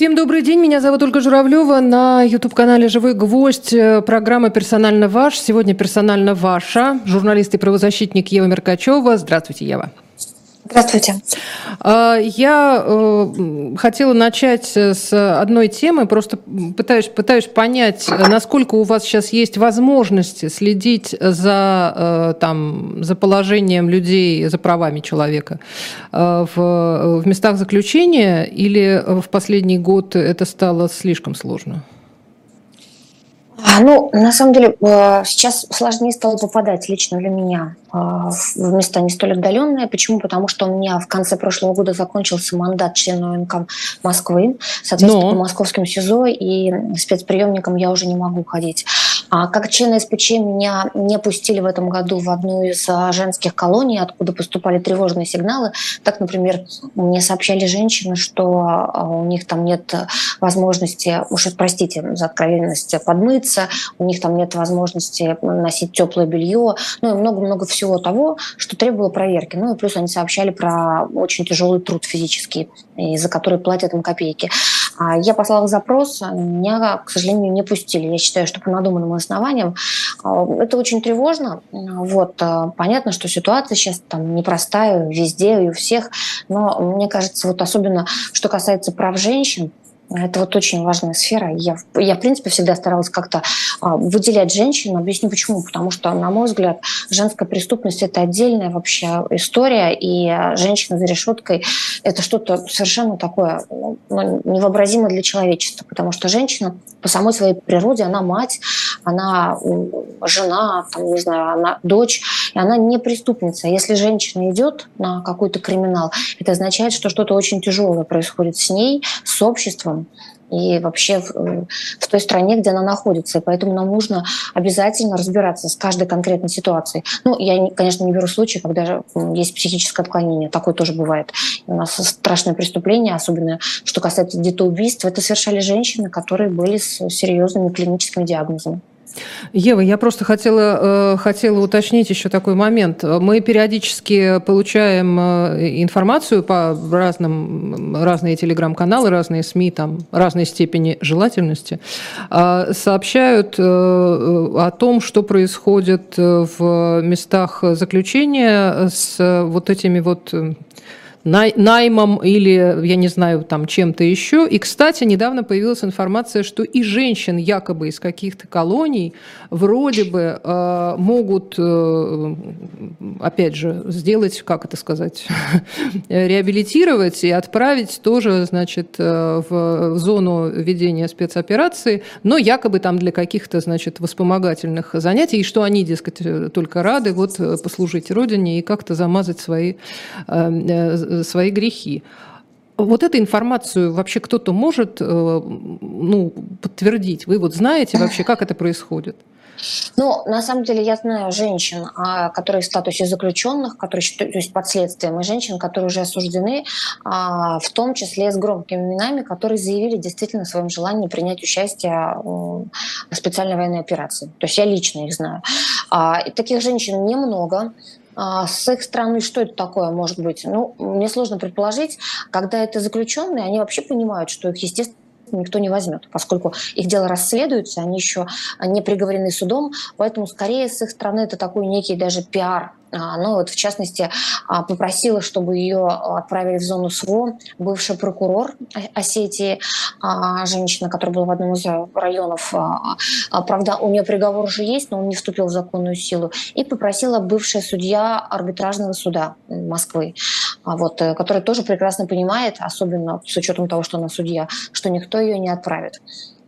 Всем добрый день, меня зовут Ольга Журавлева. На YouTube-канале «Живой гвоздь» э, программа «Персонально ваш». Сегодня «Персонально ваша». Журналист и правозащитник Ева Меркачева. Здравствуйте, Ева. Здравствуйте. А, я э, хотела начать с одной темы, просто пытаюсь, пытаюсь понять, насколько у вас сейчас есть возможности следить за, э, там, за положением людей, за правами человека э, в, в местах заключения, или в последний год это стало слишком сложно? А, ну, на самом деле, э, сейчас сложнее стало попадать лично для меня э, в места не столь отдаленные. Почему? Потому что у меня в конце прошлого года закончился мандат члена ОНК Москвы. Соответственно, Но... по московским СИЗО и спецприемникам я уже не могу ходить. А как члена СПЧ меня не пустили в этом году в одну из а, женских колоний, откуда поступали тревожные сигналы. Так, например, мне сообщали женщины, что а, у них там нет возможности, уж простите за откровенность, подмыться, у них там нет возможности носить теплое белье, ну и много-много всего того, что требовало проверки. Ну и плюс они сообщали про очень тяжелый труд физический, за который платят им копейки. Я послала запрос, меня, к сожалению, не пустили. Я считаю, что по надуманным основаниям. А, это очень тревожно. Вот. А, понятно, что ситуация сейчас там непростая везде и у всех, но мне кажется, вот особенно, что касается прав женщин, это вот очень важная сфера. Я, я в принципе, всегда старалась как-то а, выделять женщин. Объясню почему. Потому что, на мой взгляд, женская преступность – это отдельная вообще история, и женщина за решеткой – это что-то совершенно такое ну, невообразимое для человечества. Потому что женщина по самой своей природе, она мать, она жена, там, не знаю, она дочь, и она не преступница. Если женщина идет на какой-то криминал, это означает, что что-то очень тяжелое происходит с ней, с обществом, и вообще в, в той стране, где она находится. И поэтому нам нужно обязательно разбираться с каждой конкретной ситуацией. Ну, я, конечно, не беру случаи, когда есть психическое отклонение. Такое тоже бывает. У нас страшное преступление, особенно что касается детоубийств, это совершали женщины, которые были с серьезными клиническими диагнозами. Ева, я просто хотела, э, хотела уточнить еще такой момент. Мы периодически получаем э, информацию по разным, разные телеграм-каналы, разные СМИ, там, разной степени желательности, а, сообщают э, о том, что происходит в местах заключения с вот этими вот наймом или, я не знаю, там чем-то еще. И, кстати, недавно появилась информация, что и женщин якобы из каких-то колоний вроде бы э, могут, э, опять же, сделать, как это сказать, реабилитировать и отправить тоже, значит, э, в, зону ведения спецоперации, но якобы там для каких-то, значит, вспомогательных занятий, и что они, дескать, только рады вот послужить Родине и как-то замазать свои э, свои грехи. Вот эту информацию вообще кто-то может э, ну, подтвердить? Вы вот знаете вообще, как это происходит? Ну, на самом деле, я знаю женщин, а, которые в статусе заключенных, которые то есть под следствием, и женщин, которые уже осуждены, а, в том числе с громкими именами, которые заявили действительно о своем желании принять участие в специальной военной операции. То есть я лично их знаю. А, таких женщин немного. А, с их стороны, что это такое может быть? Ну, мне сложно предположить, когда это заключенные, они вообще понимают, что их, естественно, никто не возьмет, поскольку их дело расследуется, они еще не приговорены судом, поэтому скорее с их стороны это такой некий даже пиар ну вот в частности а, попросила, чтобы ее отправили в зону СВО бывший прокурор Осетии, а, женщина, которая была в одном из районов. Правда, у нее приговор уже есть, но он не вступил в законную силу. И попросила бывшая судья арбитражного суда Москвы, вот, э, которая тоже прекрасно понимает, особенно с учетом того, что она судья, что никто ее не отправит.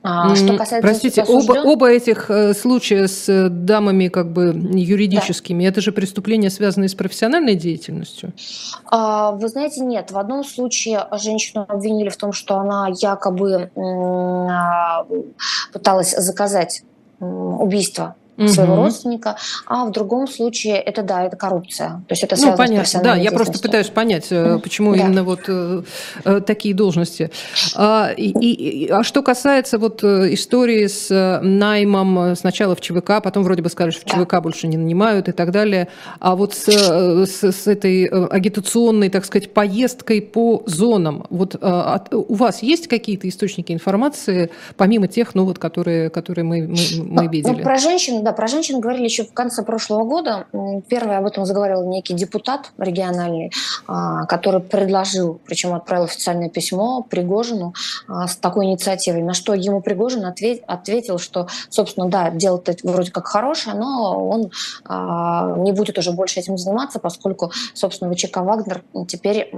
А, что касается Простите, оба, оба этих э, случая с э, дамами как бы юридическими, да. это же преступления, связанные с профессиональной деятельностью? А, вы знаете, нет. В одном случае женщину обвинили в том, что она якобы а, пыталась заказать убийство своего угу. родственника, а в другом случае это да, это коррупция. То есть это ну, понятно, да, я просто пытаюсь понять, э, почему да. именно вот э, э, такие должности. А, и, и, а что касается вот истории с наймом сначала в ЧВК, потом вроде бы скажешь, в ЧВК да. больше не нанимают и так далее, а вот с, с, с этой агитационной, так сказать, поездкой по зонам, вот а, от, у вас есть какие-то источники информации, помимо тех, ну вот, которые, которые мы, мы, мы ну, видели? Ну, про женщин, да, про женщин говорили еще в конце прошлого года. Первый об этом заговорил некий депутат региональный, а, который предложил, причем отправил официальное письмо Пригожину а, с такой инициативой, на что ему Пригожин ответил, что, собственно, да, дело-то вроде как хорошее, но он а, не будет уже больше этим заниматься, поскольку, собственно, ВЧК «Вагнер» теперь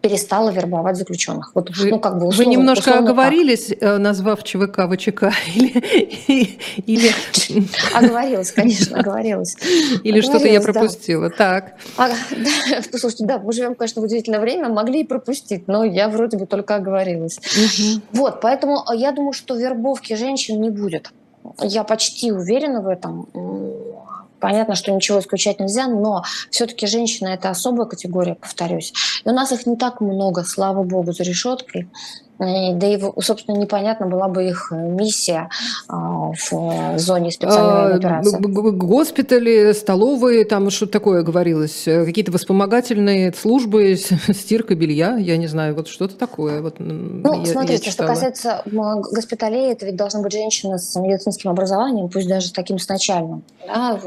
перестала вербовать заключенных. Вот, вы, ну, как бы условно, вы немножко условно оговорились, так. Э, назвав ЧВК ВЧК, или, или Оговорилась, конечно, оговорилась. Или что-то я пропустила. Да. Так. А, да, слушайте, да, мы живем, конечно, в удивительное время, могли и пропустить, но я вроде бы только оговорилась. Угу. Вот, поэтому я думаю, что вербовки женщин не будет. Я почти уверена в этом. Понятно, что ничего исключать нельзя, но все-таки женщина это особая категория, повторюсь. И у нас их не так много, слава богу, за решеткой. Да и, собственно, непонятно была бы их э, миссия а, в э, зоне специальной а, операции. Госпитали, столовые, там что такое говорилось? Э, какие-то вспомогательные службы, стирка белья, я не знаю, вот что-то такое. Вот, ну, я, смотрите, я что касается госпиталей, это ведь должны быть женщины с медицинским образованием, пусть даже таким с начальным. Да?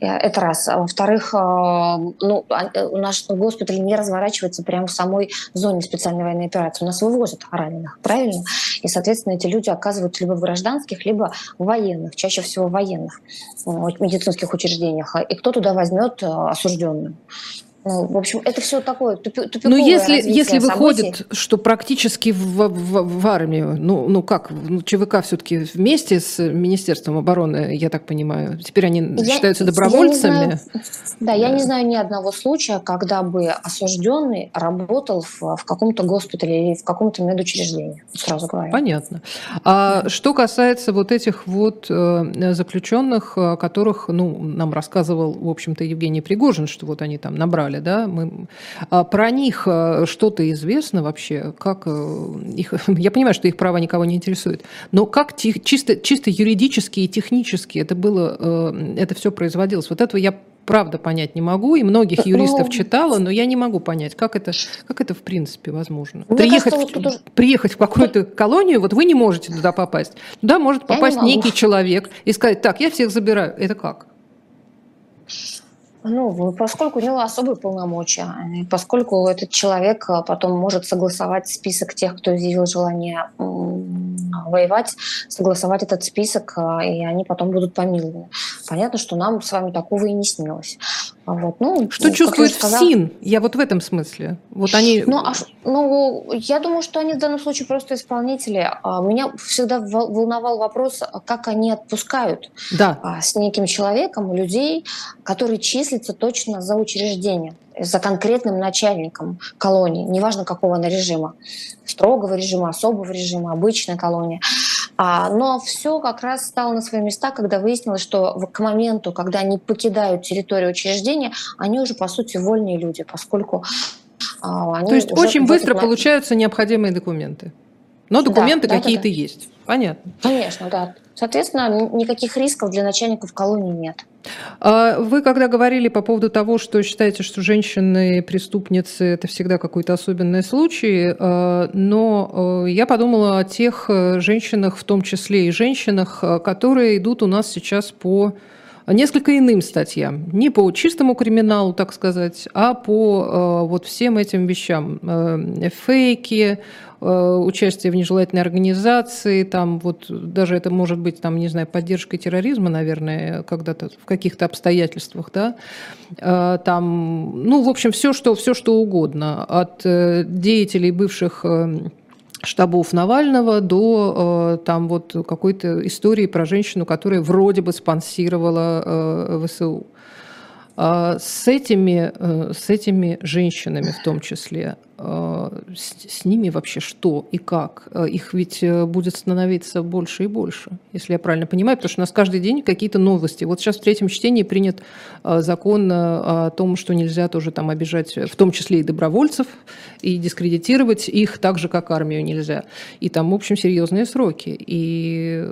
Это раз. А во-вторых, ну, у нас госпиталь не разворачивается прямо в самой зоне специальной военной операции. У нас вывозят учат раненых, правильно? И, соответственно, эти люди оказываются либо в гражданских, либо в военных, чаще всего в военных медицинских учреждениях. И кто туда возьмет э, осужденную? Ну, в общем, это все такое тупи, Ну, если, если выходит, что практически в, в, в армию, ну, ну как, ну, ЧВК все-таки вместе с Министерством обороны, я так понимаю, теперь они я, считаются добровольцами. Я знаю, да, я не знаю ни одного случая, когда бы осужденный работал в, в каком-то госпитале или в каком-то медучреждении, сразу говоря. Понятно. А что касается вот этих вот э, заключенных, о которых, ну, нам рассказывал, в общем-то, Евгений Пригожин, что вот они там набрали брали, да, мы, а про них э, что-то известно вообще, как э, их, я понимаю, что их права никого не интересует, но как чисто, чисто юридически и технически это было, э, это все производилось, вот этого я правда понять не могу, и многих юристов ну, читала, но я не могу понять, как это, как это в принципе возможно. приехать, кажется, в, приехать в какую-то колонию, вот вы не можете туда попасть. Туда может попасть некий человек и сказать, так, я всех забираю. Это как? Ну, поскольку у него особые полномочия, поскольку этот человек а, потом может согласовать список тех, кто изъявил желание воевать, согласовать этот список, а, и они потом будут помилованы. Понятно, что нам с вами такого и не снилось. Вот. Ну, что чувствует я сказала... ФСИН? Я вот в этом смысле. Вот они... ну, а, ну, я думаю, что они в данном случае просто исполнители. А, меня всегда волновал вопрос, как они отпускают да. А, с неким человеком людей, который числится точно за учреждение за конкретным начальником колонии, неважно какого она режима, строгого режима, особого режима, обычной колонии. А, но все как раз стало на свои места, когда выяснилось, что к моменту, когда они покидают территорию учреждения, они уже, по сути, вольные люди, поскольку а, они То есть очень быстро этот... получаются необходимые документы. Но документы да, какие-то да, да. есть. Понятно. Конечно, да. Соответственно, никаких рисков для начальников колонии нет. А вы когда говорили по поводу того, что считаете, что женщины-преступницы – это всегда какой-то особенный случай, а, но я подумала о тех э, женщинах, в том числе и женщинах, э, которые идут у нас сейчас по несколько иным статьям. Не по чистому криминалу, так сказать, а по э, вот всем этим вещам. Фейки, участие в нежелательной организации, там вот даже это может быть, там, не знаю, поддержкой терроризма, наверное, когда-то в каких-то обстоятельствах, да, э, там, ну, в общем, все, что, все, что угодно, от э, деятелей бывших штабов Навального до там вот какой-то истории про женщину, которая вроде бы спонсировала ВСУ. А с этими, э, с этими женщинами в том числе, а, с, с ними вообще что и как? А, их ведь э, будет становиться больше и больше, если я правильно понимаю, потому что у нас каждый день какие-то новости. Вот сейчас в третьем чтении принят закон о том, что нельзя тоже там обижать, в том числе и добровольцев, и дискредитировать их так же, как армию нельзя. И там, в общем, серьезные сроки. И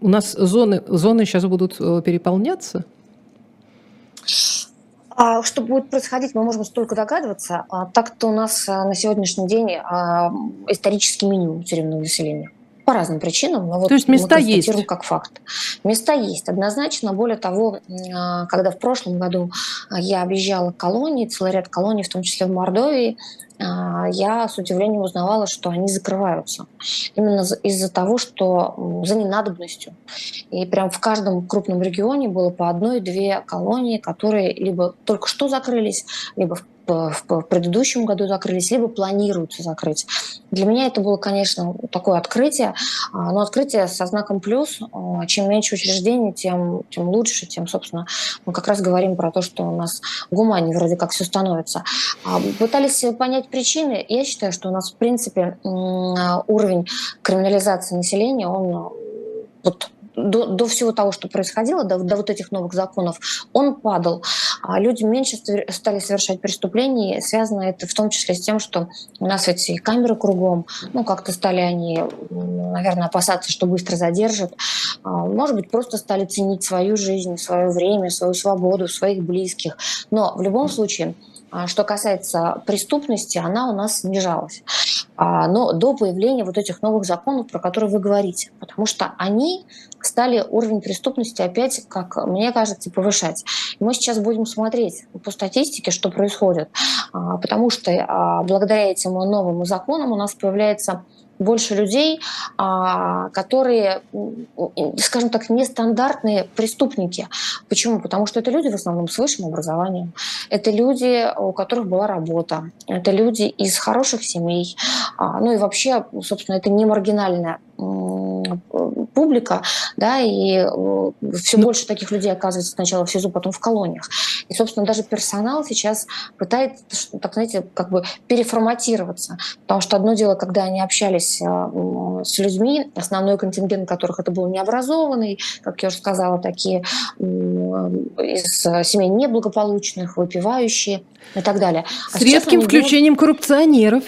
у нас зоны, зоны сейчас будут э, переполняться? А что будет происходить, мы можем только догадываться. А так-то у нас а, на сегодняшний день исторический минимум тюремного населения. По разным причинам, но вот То есть места мы есть? как факт. Места есть, однозначно. Более того, а, когда в прошлом году я объезжала колонии, целый ряд колоний, в том числе в Мордовии, а, я с удивлением узнавала, что они закрываются. Именно из-за того, что за ненадобностью. И прям в каждом крупном регионе было по одной-две колонии, которые либо только что закрылись, либо в в предыдущем году закрылись, либо планируются закрыть. Для меня это было, конечно, такое открытие, а, но открытие со знаком плюс. А, чем меньше учреждений, тем, тем лучше, тем, собственно, мы как раз говорим про то, что у нас гуманнее вроде как все становится. А, пытались понять причины. Я считаю, что у нас, в принципе, уровень криминализации населения, он вот до, до всего того, что происходило, до, до вот этих новых законов, он падал. А люди меньше стали совершать преступления. Связано это в том числе с тем, что у нас эти камеры кругом, ну, как-то стали они, наверное, опасаться, что быстро задержат. А, может быть, просто стали ценить свою жизнь, свое время, свою свободу, своих близких. Но в любом случае, что касается преступности, она у нас снижалась. А, но до появления вот этих новых законов, про которые вы говорите, потому что они стали уровень преступности опять, как мне кажется, повышать. Мы сейчас будем смотреть по статистике, что происходит, а, потому что благодаря этим новым законам у нас появляется больше людей, а, которые, скажем так, нестандартные преступники. Почему? Потому что это люди в основном с высшим образованием. Это люди, у которых была работа. Это люди из хороших семей. А, ну и вообще, собственно, это не маргинальная публика, да, и все ну, больше таких людей оказывается сначала в СИЗО, потом в колониях. И, собственно, даже персонал сейчас пытается, так знаете, как бы переформатироваться. Потому что одно дело, когда они общались э, с людьми, основной контингент которых это был необразованный, как я уже сказала, такие из семей неблагополучных, выпивающие и так далее. А с редким включением делают... коррупционеров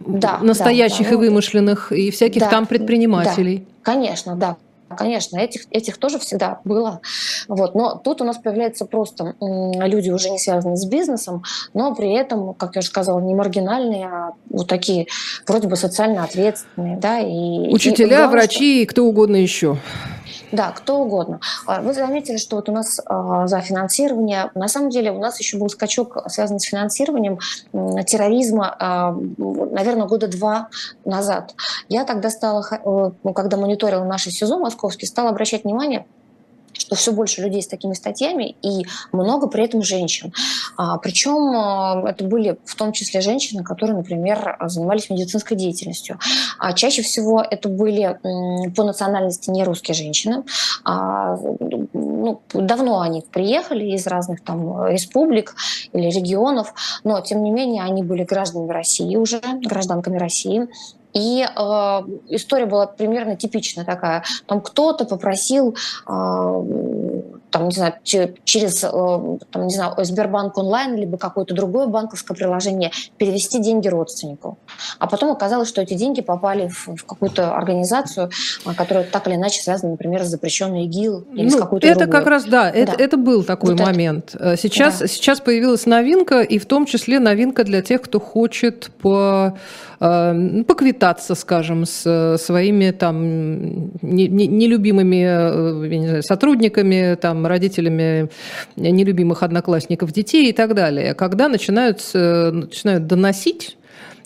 да, настоящих да, да. и вымышленных, и всяких да, там предпринимателей. Да, конечно, да. Конечно, этих, этих тоже всегда было. Вот. Но тут у нас появляются просто люди, уже не связанные с бизнесом, но при этом, как я уже сказала, не маргинальные, а вот такие вроде бы социально ответственные. Да, и, Учителя, и главное, врачи и кто угодно еще. Да, кто угодно. А, вы заметили, что вот у нас а, за финансирование, на самом деле у нас еще был скачок, связанный с финансированием терроризма, а, наверное, года два назад. Я тогда стала, э, ну, когда мониторила наши СИЗО московский, стала обращать внимание, что все больше людей с такими статьями и много при этом женщин. А, причем а, это были в том числе женщины, которые, например, занимались медицинской деятельностью. А чаще всего это были по национальности не русские женщины. Ну, давно они приехали из разных там республик или регионов, но тем не менее они были гражданами России уже, гражданками России. И э, история была примерно типичная такая. Там кто-то попросил э, там, не знаю, через, э, там, не знаю, Сбербанк онлайн, либо какое-то другое банковское приложение перевести деньги родственнику. А потом оказалось, что эти деньги попали в, какую-то организацию, э, которая так или иначе связана, например, с запрещенной ИГИЛ или ну, с какой-то Это другой. как раз, да, это, да. это был такой вот момент. Это... Сейчас, да. сейчас появилась новинка, и в том числе новинка для тех, кто хочет по Э, поквитаться, скажем, с своими там нелюбимыми э, не знаю, сотрудниками, там, родителями нелюбимых одноклассников детей и так далее. Когда начинают, начинают доносить,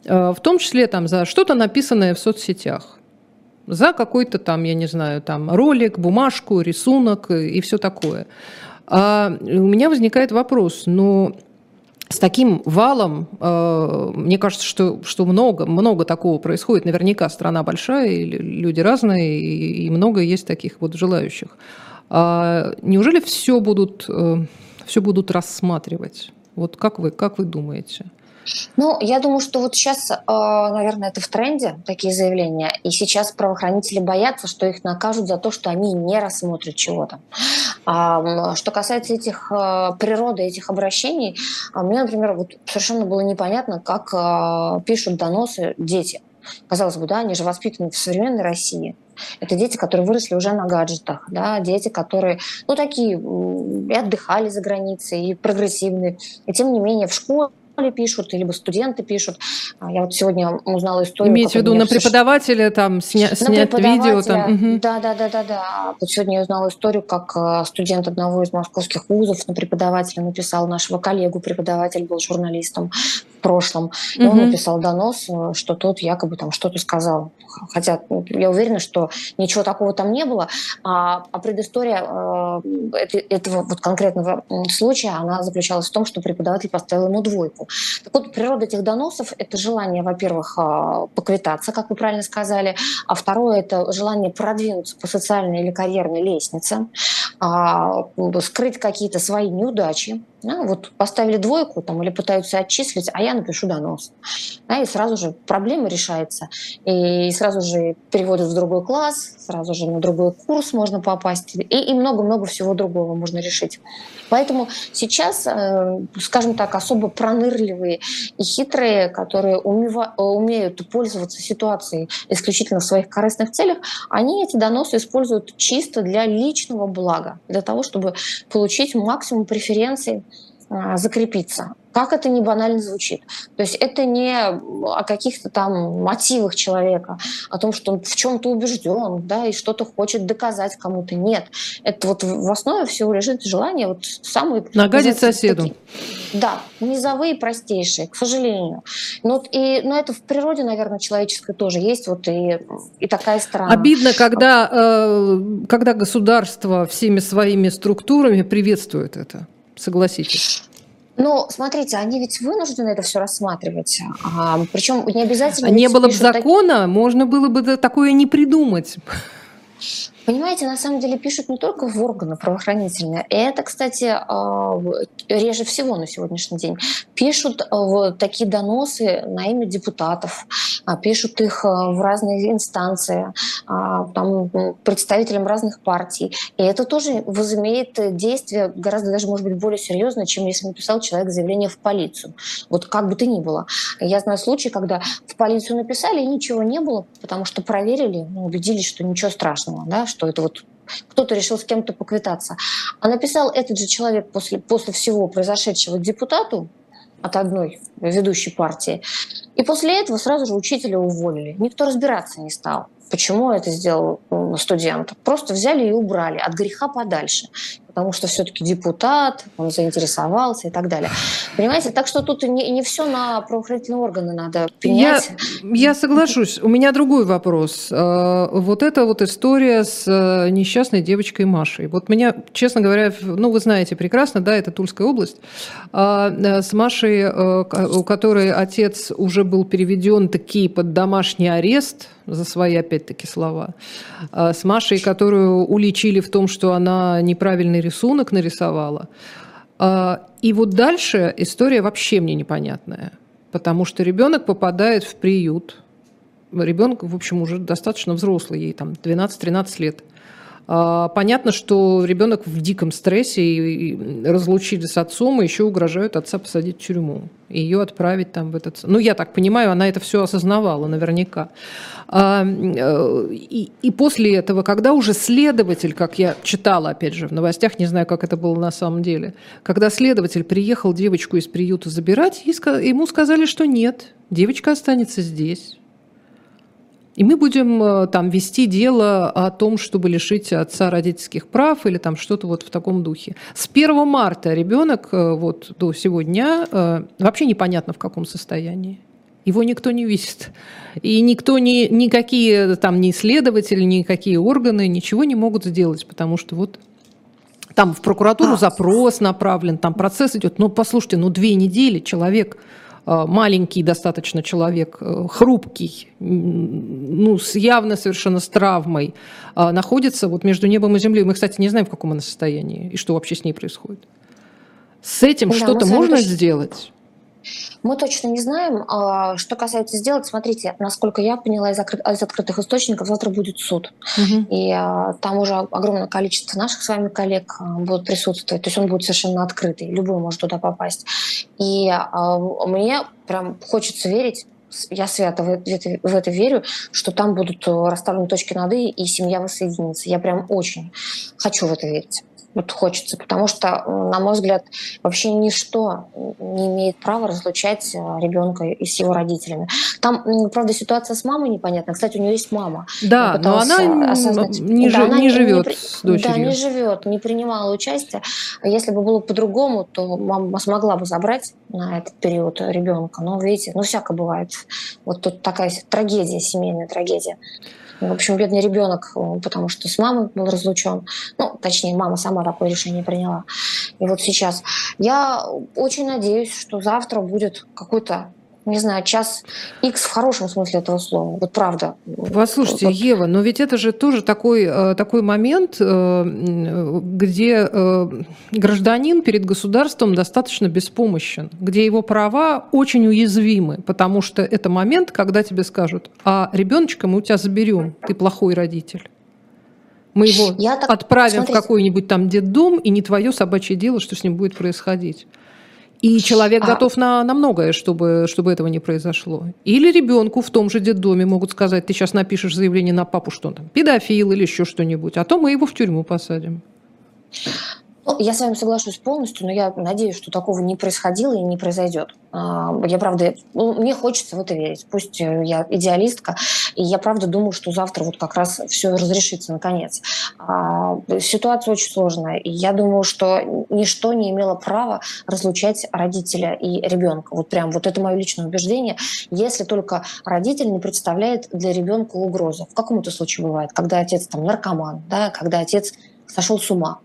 в том числе там, за что-то написанное в соцсетях за какой-то там, я не знаю, там ролик, бумажку, рисунок и все такое. А у меня возникает вопрос, ну, с таким валом, э, мне кажется, что, что много, много такого происходит. Наверняка страна большая, и люди разные, и, и много есть таких вот желающих. А неужели все будут э, все будут рассматривать. Вот как вы, как вы думаете? Ну, я думаю, что вот сейчас, э, наверное, это в тренде, такие заявления. И сейчас правоохранители боятся, что их накажут за то, что они не рассмотрят чего-то. Что касается этих э, природы, этих обращений, а мне, например, вот совершенно было непонятно, как пишут доносы дети. Казалось бы, да, они же воспитаны в современной России. Это дети, которые выросли уже на гаджетах, да, дети, которые, ну, такие, и отдыхали за границей, и прогрессивные. И тем не менее в школе пишут, либо студенты пишут. А, я вот сегодня узнала историю. Имеете в виду на преподавателя там сня, на снять преподавателя, видео? Там. Да, да, да, да, да. Вот сегодня я узнала историю, как а, студент одного из московских вузов на преподавателя написал нашего коллегу, преподаватель был журналистом прошлом, и угу. он написал донос, э, что тот якобы там что-то сказал. Хотя ну, я уверена, что ничего такого там не было. А, а предыстория э, этого вот конкретного случая, она заключалась в том, что преподаватель поставил ему двойку. Так вот, природа этих доносов – это желание, во-первых, а, поквитаться, как вы правильно сказали, а второе – это желание продвинуться по социальной или карьерной лестнице, а, скрыть какие-то свои неудачи, да, вот поставили двойку там, или пытаются отчислить, а я напишу донос. Да, и сразу же проблема решается. И сразу же переводят в другой класс, сразу же на другой курс можно попасть. И много-много всего другого можно решить. Поэтому сейчас, э, скажем так, особо пронырливые и хитрые, которые умеют пользоваться ситуацией исключительно в своих корыстных целях, они эти доносы используют чисто для личного блага, для того, чтобы получить максимум преференций закрепиться. Как это не банально звучит. То есть это не о каких-то там мотивах человека, о том, что он в чем-то убежден, да, и что-то хочет доказать кому-то. Нет. Это вот в основе всего лежит желание вот самые... Нагадить соседу. Такие, да, низовые, простейшие, к сожалению. Но, и, но это в природе, наверное, человеческой тоже есть вот и, и такая сторона. Обидно, когда, э, когда государство всеми своими структурами приветствует это. Согласитесь. Ну, смотрите, они ведь вынуждены это все рассматривать. А, причем не обязательно... Не было бы закона, так... можно было бы такое не придумать. Понимаете, на самом деле пишут не только в органы правоохранительные. И это, кстати, а, реже всего на сегодняшний день. Пишут а, такие доносы на имя депутатов, а, пишут их в разные инстанции, там, представителям разных партий. И это тоже возымеет действие гораздо даже, может быть, более серьезное, чем если написал человек заявление в полицию. Вот как бы то ни было. Я знаю случаи, когда в полицию написали, и ничего не было, потому что проверили, ну, убедились, что ничего страшного, да, что это вот кто-то решил с кем-то поквитаться. А написал этот же человек после, после всего произошедшего депутату от одной ведущей партии. И после этого сразу же учителя уволили. Никто разбираться не стал. Почему это сделал студент? Просто взяли и убрали от греха подальше потому что все-таки депутат, он заинтересовался и так далее. Понимаете, так что тут не, не все на правоохранительные органы надо принять. Я, я соглашусь. У меня другой вопрос. Э, вот эта вот история с э, несчастной девочкой Машей. Вот меня, честно говоря, ну вы знаете прекрасно, да, это Тульская область, э, с Машей, у которой отец уже был переведен таки под домашний арест, за свои, опять-таки, слова, с Машей, которую уличили в том, что она неправильный рисунок нарисовала. А, и вот дальше история вообще мне непонятная, потому что ребенок попадает в приют. Ребенок, в общем, уже достаточно взрослый, ей там 12-13 лет. А, понятно, что ребенок в диком стрессе и разлучили с отцом, и еще угрожают отца посадить в тюрьму. И ее отправить там в этот... Ну, я так понимаю, она это все осознавала наверняка. А, э, и, и после этого, когда уже следователь, как я читала, опять же, в новостях, не знаю, как это было на самом деле, когда следователь приехал девочку из приюта забирать, ему сказали, что нет, девочка останется здесь. И мы будем э, там вести дело о том, чтобы лишить отца родительских прав или там что-то вот в таком духе. С 1 марта ребенок э, вот до сегодня э, вообще непонятно в каком состоянии. Его никто не видит. И никто, ни, никакие там ни исследователи, никакие органы ничего не могут сделать, потому что вот там в прокуратуру а. запрос направлен, там процесс идет. Ну, послушайте, ну две недели человек маленький достаточно человек, э, хрупкий, ну, с явно совершенно с травмой, э, находится вот между небом и землей. Мы, кстати, не знаем, в каком она состоянии и что вообще с ней происходит. С этим да, что-то можно точно... сделать? Мы точно не знаем. А, что касается сделать, смотрите, насколько я поняла из, откры... из открытых источников, завтра будет суд. Угу. И а, там уже огромное количество наших с вами коллег а, будут присутствовать. То есть он будет совершенно открытый. Любой может туда попасть. И мне прям хочется верить, я свято в это, в это верю, что там будут расставлены точки над «и», и семья воссоединится. Я прям очень хочу в это верить вот хочется, потому что, на мой взгляд, вообще ничто не имеет права разлучать э, ребенка и с его родителями. Там, правда, ситуация с мамой непонятна. Кстати, у нее есть мама. Да, но она осознать... не, да, она не живет не, с дочерью. Да, не живет, не принимала участие. Если бы было по-другому, то мама смогла бы забрать на этот период ребенка. Но, видите, ну, всякое бывает. Вот тут такая трагедия, семейная трагедия. В общем, бедный ребенок, э, потому что с мамой был разлучен. Ну, точнее, мама сама такое решение приняла. И вот сейчас я очень надеюсь, что завтра будет какой-то не знаю, час X в хорошем смысле этого слова. Вот правда. Послушайте, вот. Ева, но ведь это же тоже такой, э, такой момент, э, где э, гражданин перед государством достаточно беспомощен, где его права очень уязвимы, потому что это момент, когда тебе скажут, а ребеночка мы у тебя заберем, ты плохой родитель. Мы его Я так... отправим Смотрите. в какой-нибудь там детдом, и не твое собачье дело, что с ним будет происходить. И человек а... готов на, на многое, чтобы, чтобы этого не произошло. Или ребенку в том же детдоме могут сказать, ты сейчас напишешь заявление на папу, что он там, педофил или еще что-нибудь, а то мы его в тюрьму посадим. Ну, я с вами соглашусь полностью, но я надеюсь, что такого не происходило и не произойдет. А, я правда, ну, мне хочется в это верить. Пусть э, я идеалистка, и я правда думаю, что завтра вот как раз все разрешится наконец. А, ситуация очень сложная, и я думаю, что ничто не имело права разлучать родителя и ребенка. Вот прям вот это мое личное убеждение. Если только родитель не представляет для ребенка угрозу. В каком-то случае бывает, когда отец там наркоман, да, когда отец сошел с ума.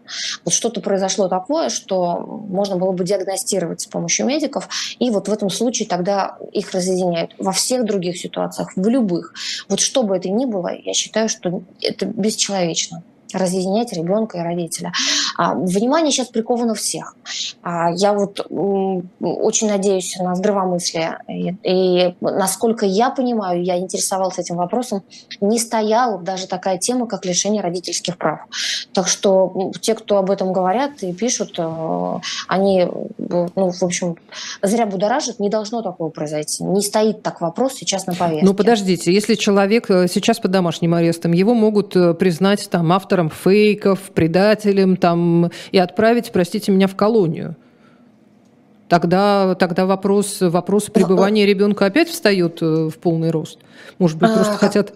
Вот что-то произошло такое, что можно было бы диагностировать с помощью медиков, и вот в этом случае тогда их разъединяют. Во всех других ситуациях, в любых. Вот что бы это ни было, я считаю, что это бесчеловечно разъединять ребенка и родителя. А, внимание сейчас приковано всех. А, я вот очень надеюсь на здравомыслие. И, и насколько я понимаю, я интересовалась этим вопросом, не стояла даже такая тема, как лишение родительских прав. Так что те, кто об этом говорят и пишут, э, они, ну, в общем, зря будоражат. Не должно такого произойти. Не стоит так вопрос сейчас на повестке. Ну, подождите, если человек э, сейчас под домашним арестом, его могут э, признать там автор автором фейков, предателем там, и отправить, простите меня, в колонию. Тогда, тогда вопрос, вопрос пребывания ребенка опять встает э, в полный рост. Может быть, просто а, хотят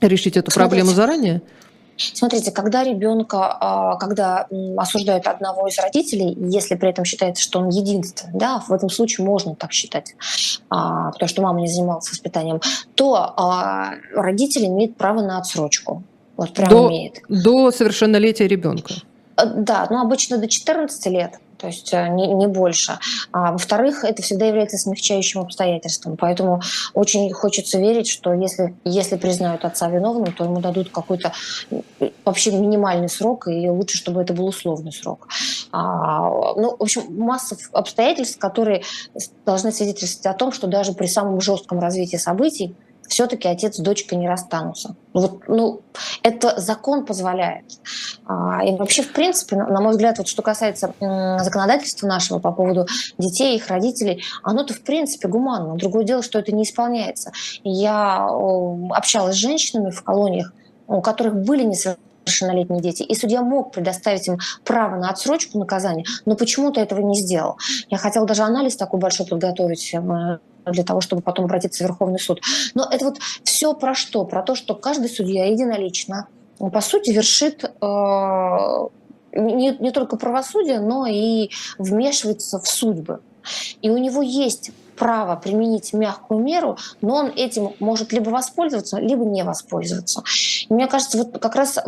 решить эту проблему заранее? Смотрите, когда ребенка, а, когда осуждают одного из родителей, если при этом считается, что он единственный, да, в этом случае можно так считать, а, потому что мама не занималась воспитанием, то родитель имеет право на отсрочку. Вот прям до, имеет. До совершеннолетия ребенка. Э, да, ну обычно до 14 лет то есть э, не, не больше. А, во-вторых, это всегда является смягчающим обстоятельством. Поэтому очень хочется верить, что если, если признают отца виновным, то ему дадут какой-то вообще минимальный срок, и лучше, чтобы это был условный срок. А, ну, в общем, масса обстоятельств, которые должны свидетельствовать о том, что даже при самом жестком развитии событий все-таки отец с дочкой не расстанутся. Вот, ну, это закон позволяет. А, и вообще, в принципе, на мой взгляд, вот что касается законодательства нашего по поводу детей, их родителей, оно-то, в принципе, гуманно. Другое дело, что это не исполняется. Я общалась с женщинами в колониях, у которых были несовершеннолетние дети, и судья мог предоставить им право на отсрочку наказания, но почему-то этого не сделал. Я хотела даже анализ такой большой подготовить э, для того, чтобы потом обратиться в Верховный суд. Но это вот все про что? Про то, что каждый судья единолично, по сути, вершит э, не, не только правосудие, но и вмешивается в судьбы. И у него есть право применить мягкую меру, но он этим может либо воспользоваться, либо не воспользоваться. И мне кажется, вот как раз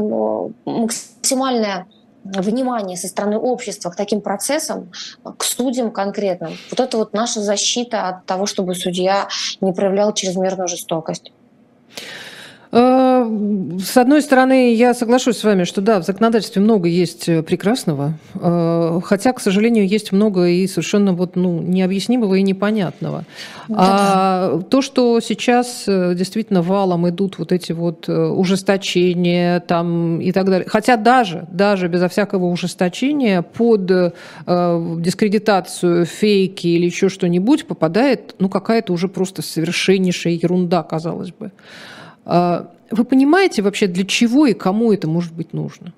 максимальная внимание со стороны общества к таким процессам, к судьям конкретным. Вот это вот наша защита от того, чтобы судья не проявлял чрезмерную жестокость. Э, с одной стороны, я соглашусь с вами, что да, в законодательстве много есть э, прекрасного, э, хотя, к сожалению, есть много и совершенно вот, ну, необъяснимого и непонятного. Да, а то, что сейчас действительно валом идут вот эти вот ужесточения там и так далее, хотя даже, даже безо всякого ужесточения под дискредитацию, фейки или еще что-нибудь попадает, ну, какая-то уже просто совершеннейшая ерунда, казалось бы. А, вы понимаете вообще, для чего и кому это может быть нужно?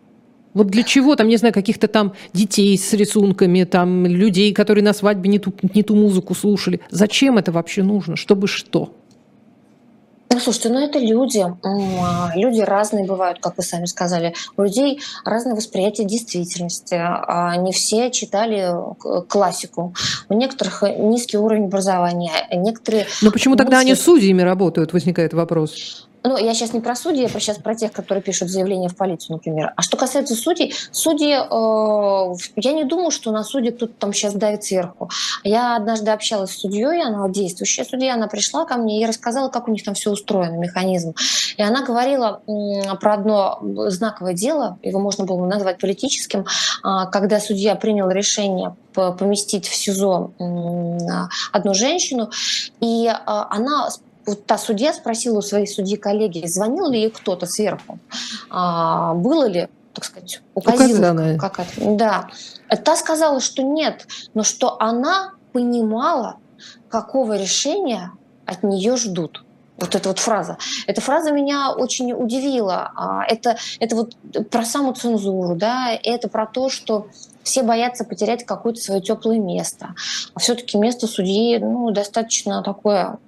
Вот для чего, там, не знаю, каких-то там детей с рисунками, там, людей, которые на свадьбе не ту, не ту музыку слушали. Зачем это вообще нужно? Чтобы что? Ну, слушайте, ну это люди. А, люди разные бывают, как вы сами сказали. У людей разное восприятие действительности. А не все читали э, классику. У некоторых низкий уровень образования. Некоторые Но почему тогда они судьями работают, возникает вопрос. Ну, я сейчас не про судей, я сейчас про тех, которые пишут заявление в полицию, например. А что касается судей, судьи, э, я не думаю, что на суде кто-то там сейчас давит сверху. Я однажды общалась с судьей, она действующая судья, она пришла ко мне и рассказала, как у них там все устроено, механизм. И она говорила э, про одно знаковое дело, его можно было назвать политическим, э, когда судья принял решение поместить в СИЗО одну женщину, и э, она вот та судья спросила у своей судьи коллеги, звонил ли ей кто-то сверху, а, было ли, так сказать, указила какая-то. Да. Та сказала, что нет, но что она понимала, какого решения от нее ждут. Вот эта вот фраза. Эта фраза меня очень удивила. А, это, это вот про саму цензуру, да, это про то, что все боятся потерять какое-то свое теплое место. А все-таки место судьи ну, достаточно такое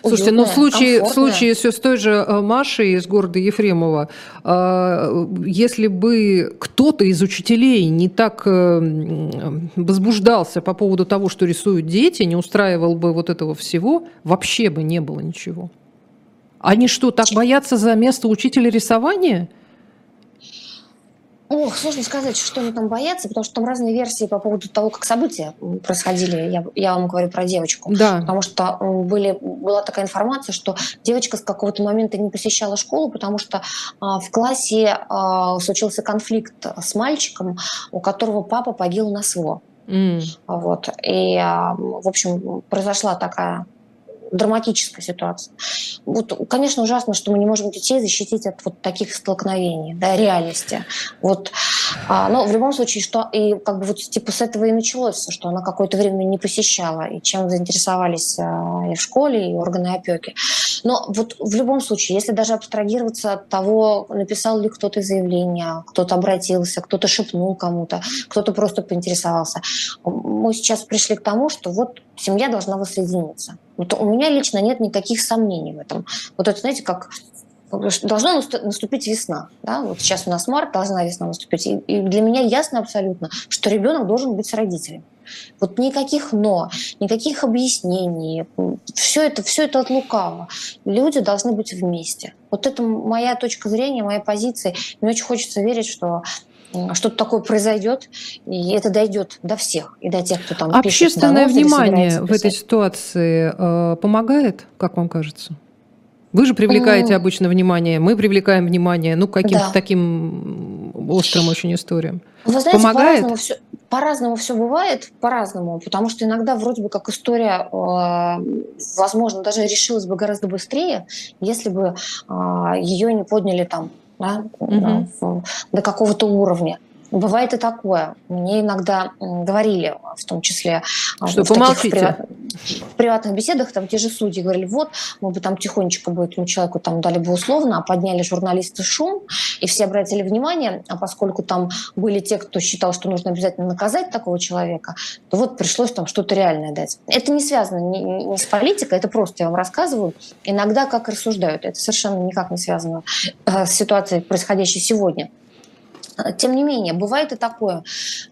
Слушайте, ну в случае, в случае все с той же э, Машей из города Ефремова, э, если бы кто-то из учителей не так э, возбуждался по поводу того, что рисуют дети, не устраивал бы вот этого всего, вообще бы не было ничего. Они что, так боятся за место учителя рисования? Ох, сложно сказать, что они там боятся, потому что там разные версии по поводу того, как события происходили. Я, я вам говорю про девочку. Да. Потому что были, была такая информация, что девочка с какого-то момента не посещала школу, потому что а, в классе а, случился конфликт с мальчиком, у которого папа погиб на СВО. Mm. Вот. И, а, в общем, произошла такая драматическая ситуация. Вот, конечно, ужасно, что мы не можем детей защитить от вот таких столкновений, да, реальности. Вот, а, но в любом случае, что и как бы вот типа с этого и началось, что она какое-то время не посещала, и чем заинтересовались а, и в школе, и органы опеки. Но вот в любом случае, если даже абстрагироваться от того, написал ли кто-то заявление, кто-то обратился, кто-то шепнул кому-то, кто-то просто поинтересовался, мы сейчас пришли к тому, что вот семья должна воссоединиться. Вот у меня лично нет никаких сомнений в этом. Вот это, знаете, как должна наступить весна. Да? Вот сейчас у нас март, должна весна наступить. И для меня ясно абсолютно, что ребенок должен быть с родителем. Вот никаких «но», никаких объяснений. Все это, все это от лукавого. Люди должны быть вместе. Вот это моя точка зрения, моя позиция. Мне очень хочется верить, что что-то такое произойдет, и это дойдет до всех, и до тех, кто там Общественное пишет внимание в этой ситуации э, помогает, как вам кажется? Вы же привлекаете mm. обычно внимание, мы привлекаем внимание, ну, каким-то да. таким острым очень историям. Вы знаете, Помогает? по-разному все, по-разному все бывает, по-разному, потому что иногда вроде бы как история, э, возможно, даже решилась бы гораздо быстрее, если бы э, ее не подняли там да, угу. до какого-то уровня. Бывает и такое. Мне иногда говорили, в том числе а, что, в, таких. В приватных беседах, там те же судьи говорили, вот, мы бы там тихонечко бы этому человеку там дали бы условно, а подняли журналисты шум, и все обратили внимание, а поскольку там были те, кто считал, что нужно обязательно наказать такого человека, то вот пришлось там что-то реальное дать. Это не связано ни, ни с политикой, это просто я вам рассказываю. Иногда как рассуждают, это совершенно никак не связано э, с ситуацией, происходящей сегодня. Тем не менее, бывает и такое.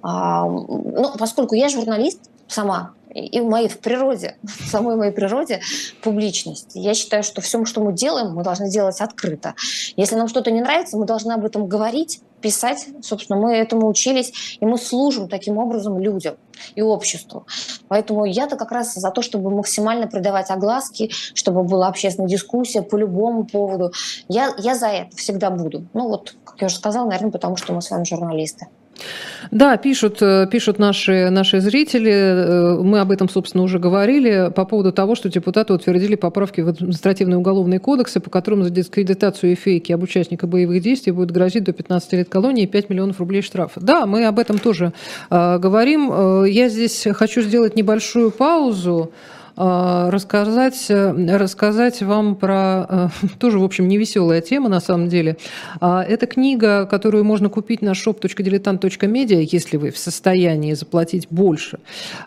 А, ну, поскольку я журналист, сама и в моей в природе, в самой моей природе публичность. Я считаю, что все, что мы делаем, мы должны делать открыто. Если нам что-то не нравится, мы должны об этом говорить, писать. Собственно, мы этому учились, и мы служим таким образом людям и обществу. Поэтому я-то как раз за то, чтобы максимально придавать огласки, чтобы была общественная дискуссия по любому поводу. Я, я за это всегда буду. Ну вот, как я уже сказала, наверное, потому что мы с вами журналисты. Да, пишут, э, пишут наши, наши зрители, э, об этом, собственно, уже говорили, по поводу того, что депутаты утвердили поправки в административные уголовные кодексы, по которым за дискредитацию и фейки об участниках боевых действий будет грозить до 15 лет колонии и 5 миллионов рублей штрафа. Да, мы об этом тоже э, говорим. Я здесь хочу сделать небольшую паузу. А, рассказать, э, рассказать вам про э, тоже, в общем, невеселая тема на самом деле. А, это книга, которую можно купить на shop.diletant.media, если вы в состоянии заплатить больше,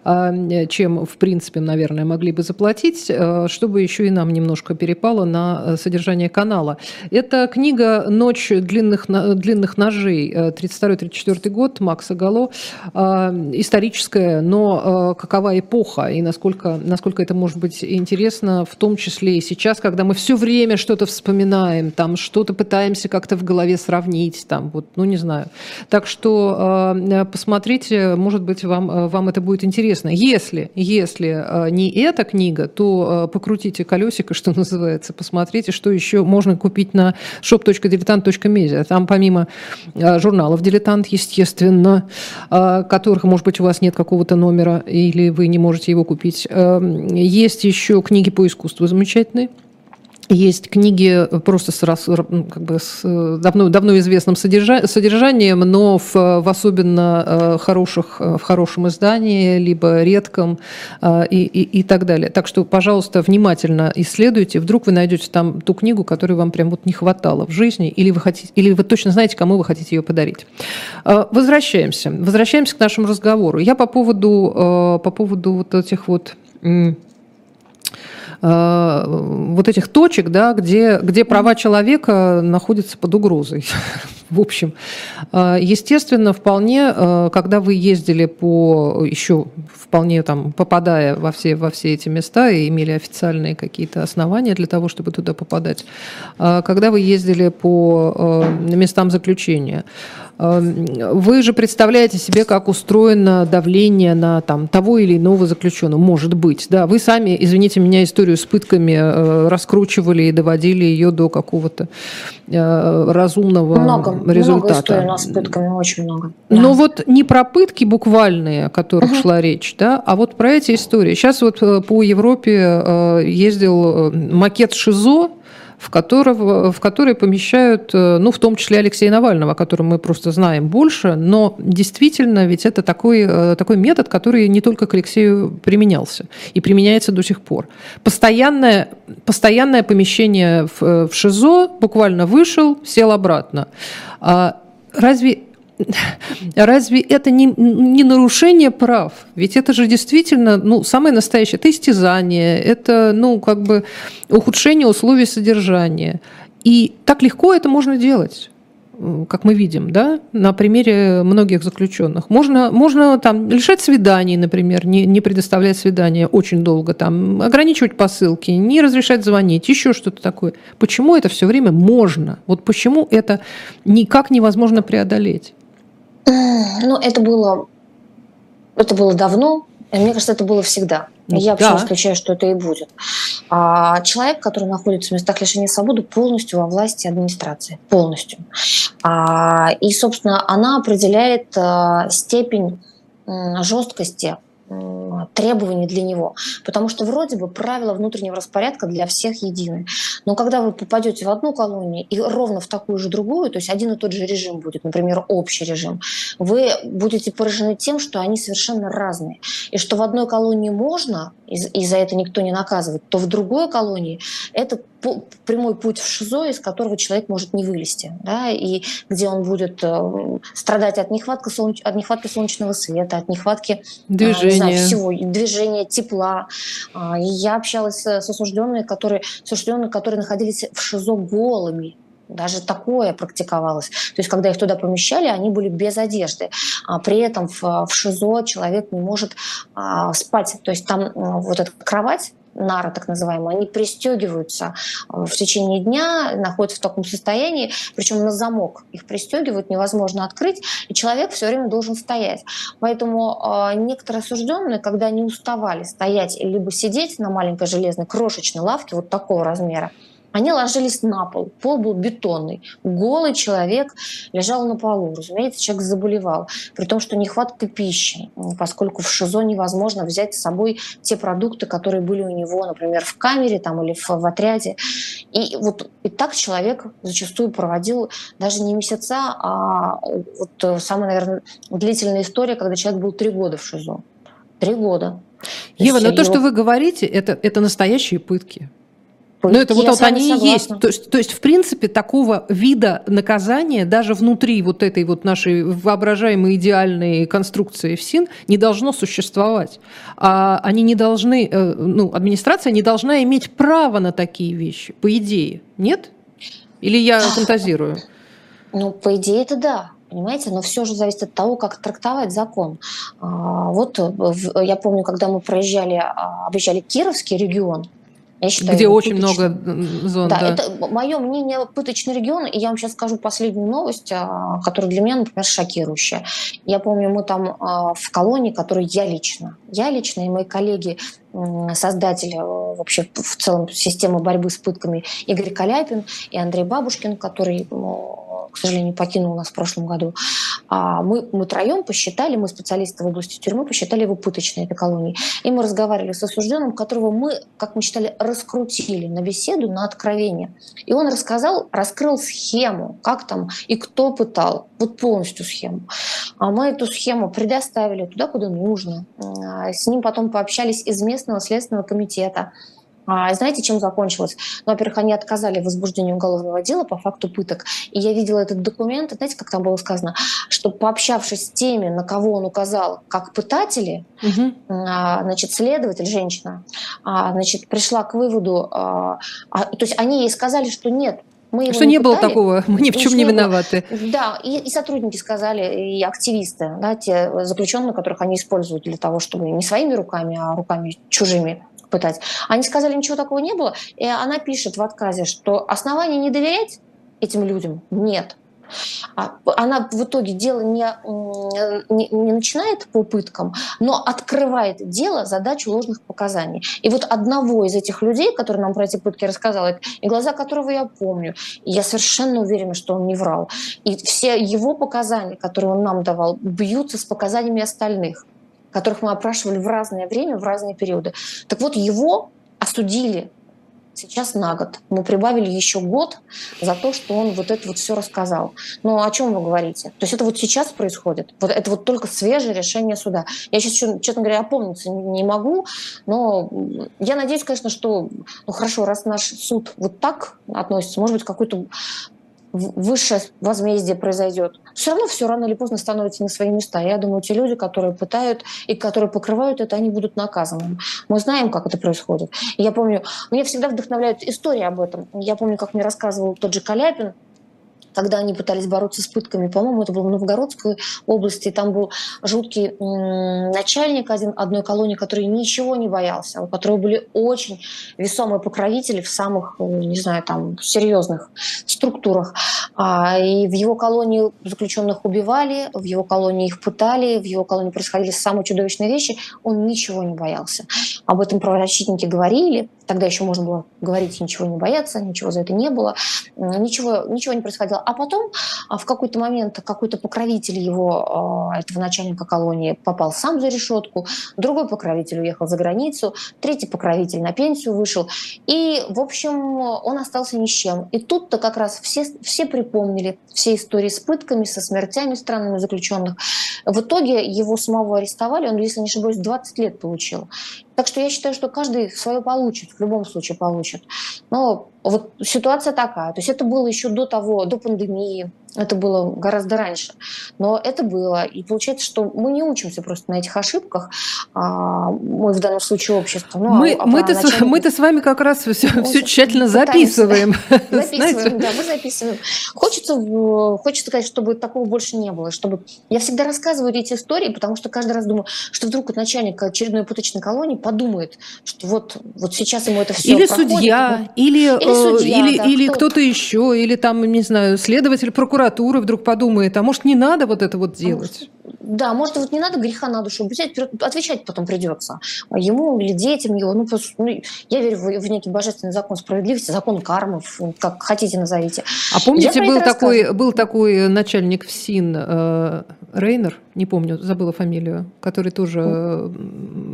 а, чем, в принципе, наверное, могли бы заплатить, э, чтобы еще и нам немножко перепало на содержание канала. Это книга «Ночь длинных, длинных ножей», 32-34 год, Макса Гало, историческая, но какова эпоха и насколько, насколько это может быть интересно, в том числе и сейчас, когда мы все время что-то вспоминаем, там что-то пытаемся как-то в голове сравнить, там вот, ну не знаю. Так что э, посмотрите, может быть, вам, э, вам это будет интересно. Если, если э, не эта книга, то покрутите колесико, что называется, посмотрите, что еще можно купить на shop.diletant.media. Там помимо журналов «Дилетант», естественно, которых, может быть, у вас нет какого-то номера или вы не можете его купить, эм, есть еще книги по искусству замечательные. Есть книги просто с, как бы с давно, давно известным содержанием, но в, в особенно э, хороших, в хорошем издании, либо редком э, и, и, и так далее. Так что, пожалуйста, внимательно исследуйте. Вдруг вы найдете там ту книгу, которой вам прям вот не хватало в жизни, или вы, хотите, или вы точно знаете, кому вы хотите ее подарить. Э, возвращаемся. Возвращаемся к нашему разговору. Я по поводу, по поводу вот этих вот Э, вот этих точек, да, где, где права человека находятся под угрозой. В общем, э, естественно, вполне, э, когда вы ездили по еще вполне там попадая во все, во все эти места и имели официальные какие-то основания для того, чтобы туда попадать, когда вы ездили по местам заключения, вы же представляете себе, как устроено давление на там, того или иного заключенного. Может быть. Да. Вы сами, извините меня, историю с пытками э, раскручивали и доводили ее до какого-то э, разумного много, результата. Много у нас с пытками, очень много. Да. Но вот не про пытки буквальные, о которых угу. шла речь, да, а вот про эти истории. Сейчас вот э, по Европе ездил макет ШИЗО, в, которого, в который помещают, э, ну, в том числе Алексея Навального, о котором мы просто знаем больше, но действительно ведь это такой, э, такой метод, который не только к Алексею применялся и применяется до сих пор. Постоянное, постоянное помещение в, э, в ШИЗО, буквально вышел, сел обратно. А разве разве это не, не нарушение прав? Ведь это же действительно ну, самое настоящее. Это истязание, это ну, как бы ухудшение условий содержания. И так легко это можно делать как мы видим, да, на примере многих заключенных. Можно, можно там лишать свиданий, например, не, не предоставлять свидания очень долго, там, ограничивать посылки, не разрешать звонить, еще что-то такое. Почему это все время можно? Вот почему это никак невозможно преодолеть? Ну, это было, это было давно, мне кажется, это было всегда. Ну, Я вообще да. исключаю, что это и будет. А человек, который находится в местах лишения свободы, полностью во власти администрации. Полностью. А, и, собственно, она определяет а, степень жесткости требований для него. Потому что вроде бы правила внутреннего распорядка для всех едины. Но когда вы попадете в одну колонию и ровно в такую же другую, то есть один и тот же режим будет, например, общий режим, вы будете поражены тем, что они совершенно разные. И что в одной колонии можно, и, и за это никто не наказывает, то в другой колонии это прямой путь в ШИЗО, из которого человек может не вылезти, да, и где он будет э, страдать от нехватки, солнеч... от нехватки солнечного света, от нехватки движения, э, знаю, всего, движения, тепла. Э, я общалась с осужденными, которые, с осужденными, которые находились в ШИЗО голыми, Даже такое практиковалось. То есть, когда их туда помещали, они были без одежды. А при этом в, в ШИЗО человек не может а, спать. То есть там вот эта кровать нары так называемые, они пристегиваются в течение дня, находятся в таком состоянии, причем на замок их пристегивают, невозможно открыть, и человек все время должен стоять. Поэтому э, некоторые осужденные, когда они уставали стоять либо сидеть на маленькой железной крошечной лавке вот такого размера, они ложились на пол. Пол был бетонный. Голый человек лежал на полу. Разумеется, человек заболевал. При том, что нехватка пищи, поскольку в ШИЗО невозможно взять с собой те продукты, которые были у него, например, в камере там, или в, в отряде. И вот и так человек зачастую проводил даже не месяца, а вот самая, наверное, длительная история, когда человек был три года в ШИЗО. Три года. Ева, но его... то, что вы говорите, это, это настоящие пытки. Ну, это вот, вот они и есть. То есть, то есть, в принципе, такого вида наказания даже внутри вот этой вот нашей воображаемой идеальной конструкции ФСИН не должно существовать. А они не должны, э, ну, администрация не должна иметь право на такие вещи, по идее. Нет? Или я фантазирую? Ну, по идее, это да понимаете, но все же зависит от того, как трактовать закон. А, вот я помню, когда мы проезжали, а, объезжали Кировский регион, я считаю, Где очень пыточный. много зон. Да, да, это мое мнение пыточный регион. И я вам сейчас скажу последнюю новость, а, которая для меня, например, шокирующая. Я помню, мы там а, в колонии, которую я лично, я лично и мои коллеги, создатели э, вообще в целом системы борьбы с пытками Игорь Каляпин и Андрей Бабушкин, который к сожалению, покинул нас в прошлом году. А мы, мы троем посчитали, мы специалисты в области тюрьмы, посчитали его пыточной этой колонии. И мы разговаривали с осужденным, которого мы, как мы считали, раскрутили на беседу, на откровение. И он рассказал, раскрыл схему, как там и кто пытал, вот полностью схему. А мы эту схему предоставили туда, куда нужно. А с ним потом пообщались из местного следственного комитета. А знаете, чем закончилось? Ну, во-первых, они отказали в возбуждении уголовного дела по факту пыток. И я видела этот документ, знаете, как там было сказано, что пообщавшись с теми, на кого он указал, как пытатели, угу. значит, следователь, женщина, а, значит, пришла к выводу, а, то есть они ей сказали, что нет, мы что не, не было такого, мы ни в чем не виноваты. Да, и, и сотрудники сказали, и активисты, да, те заключенные, которых они используют для того, чтобы не своими руками, а руками чужими пытать. Они сказали, ничего такого не было. И она пишет в отказе, что оснований не доверять этим людям нет. А она в итоге дело не, не, не начинает по пыткам, но открывает дело задачу ложных показаний. И вот одного из этих людей, который нам про эти пытки рассказал, и глаза которого я помню, я совершенно уверена, что он не врал. И все его показания, которые он нам давал, бьются с показаниями остальных которых мы опрашивали в разное время, в разные периоды. Так вот, его осудили сейчас на год. Мы прибавили еще год за то, что он вот это вот все рассказал. Но о чем вы говорите? То есть это вот сейчас происходит? Вот это вот только свежее решение суда. Я сейчас, честно говоря, опомниться не могу, но я надеюсь, конечно, что, ну хорошо, раз наш суд вот так относится, может быть, какой-то высшее возмездие произойдет, все равно все рано или поздно становится на свои места. Я думаю, те люди, которые пытают и которые покрывают это, они будут наказаны. Мы знаем, как это происходит. Я помню, меня всегда вдохновляют истории об этом. Я помню, как мне рассказывал тот же Каляпин, когда они пытались бороться с пытками, по-моему, это было в Новгородской области, там был жуткий начальник один, одной колонии, который ничего не боялся, у которого были очень весомые покровители в самых, э, не знаю, там, серьезных структурах. А, и в его колонии заключенных убивали, в его колонии их пытали, в его колонии происходили самые чудовищные вещи, он ничего не боялся. Об этом правозащитники говорили, Тогда еще можно было говорить, ничего не бояться, ничего за это не было, ничего, ничего не происходило. А потом а, в какой-то момент какой-то покровитель его, а, этого начальника колонии, попал сам за решетку, другой покровитель уехал за границу, третий покровитель на пенсию вышел. И, в общем, он остался ни с чем. И тут-то как раз все, все припомнили все истории с пытками, со смертями странными заключенных. В итоге его самого арестовали, он, если не ошибаюсь, 20 лет получил. Так что я считаю, что каждый свое получит, в любом случае получит. Но вот ситуация такая. То есть это было еще до того, до пандемии. Это было гораздо раньше. Но это было. И получается, что мы не учимся просто на этих ошибках. А, мы в данном случае общество. Ну, мы, а, мы-то, начальник... мы-то с вами как раз все, все тщательно записываем. Записываем, да, мы записываем. Хочется, хочется сказать, чтобы такого больше не было. Чтобы... Я всегда рассказываю эти истории, потому что каждый раз думаю, что вдруг начальник очередной пыточной колонии подумает, что вот, вот сейчас ему это все Или проходит, судья, или, или, э, судья, или, да, или кто-то еще, или там, не знаю, следователь, прокурор прокуратура вдруг подумает, а может не надо вот это вот делать? Да, может, вот не надо греха на душу взять, отвечать потом придется. Ему или детям его. Ну, просто, ну, я верю в, в некий божественный закон справедливости, закон кармы, как хотите назовите. А помните, был такой, был такой начальник ФСИН э, Рейнер, не помню, забыла фамилию, который тоже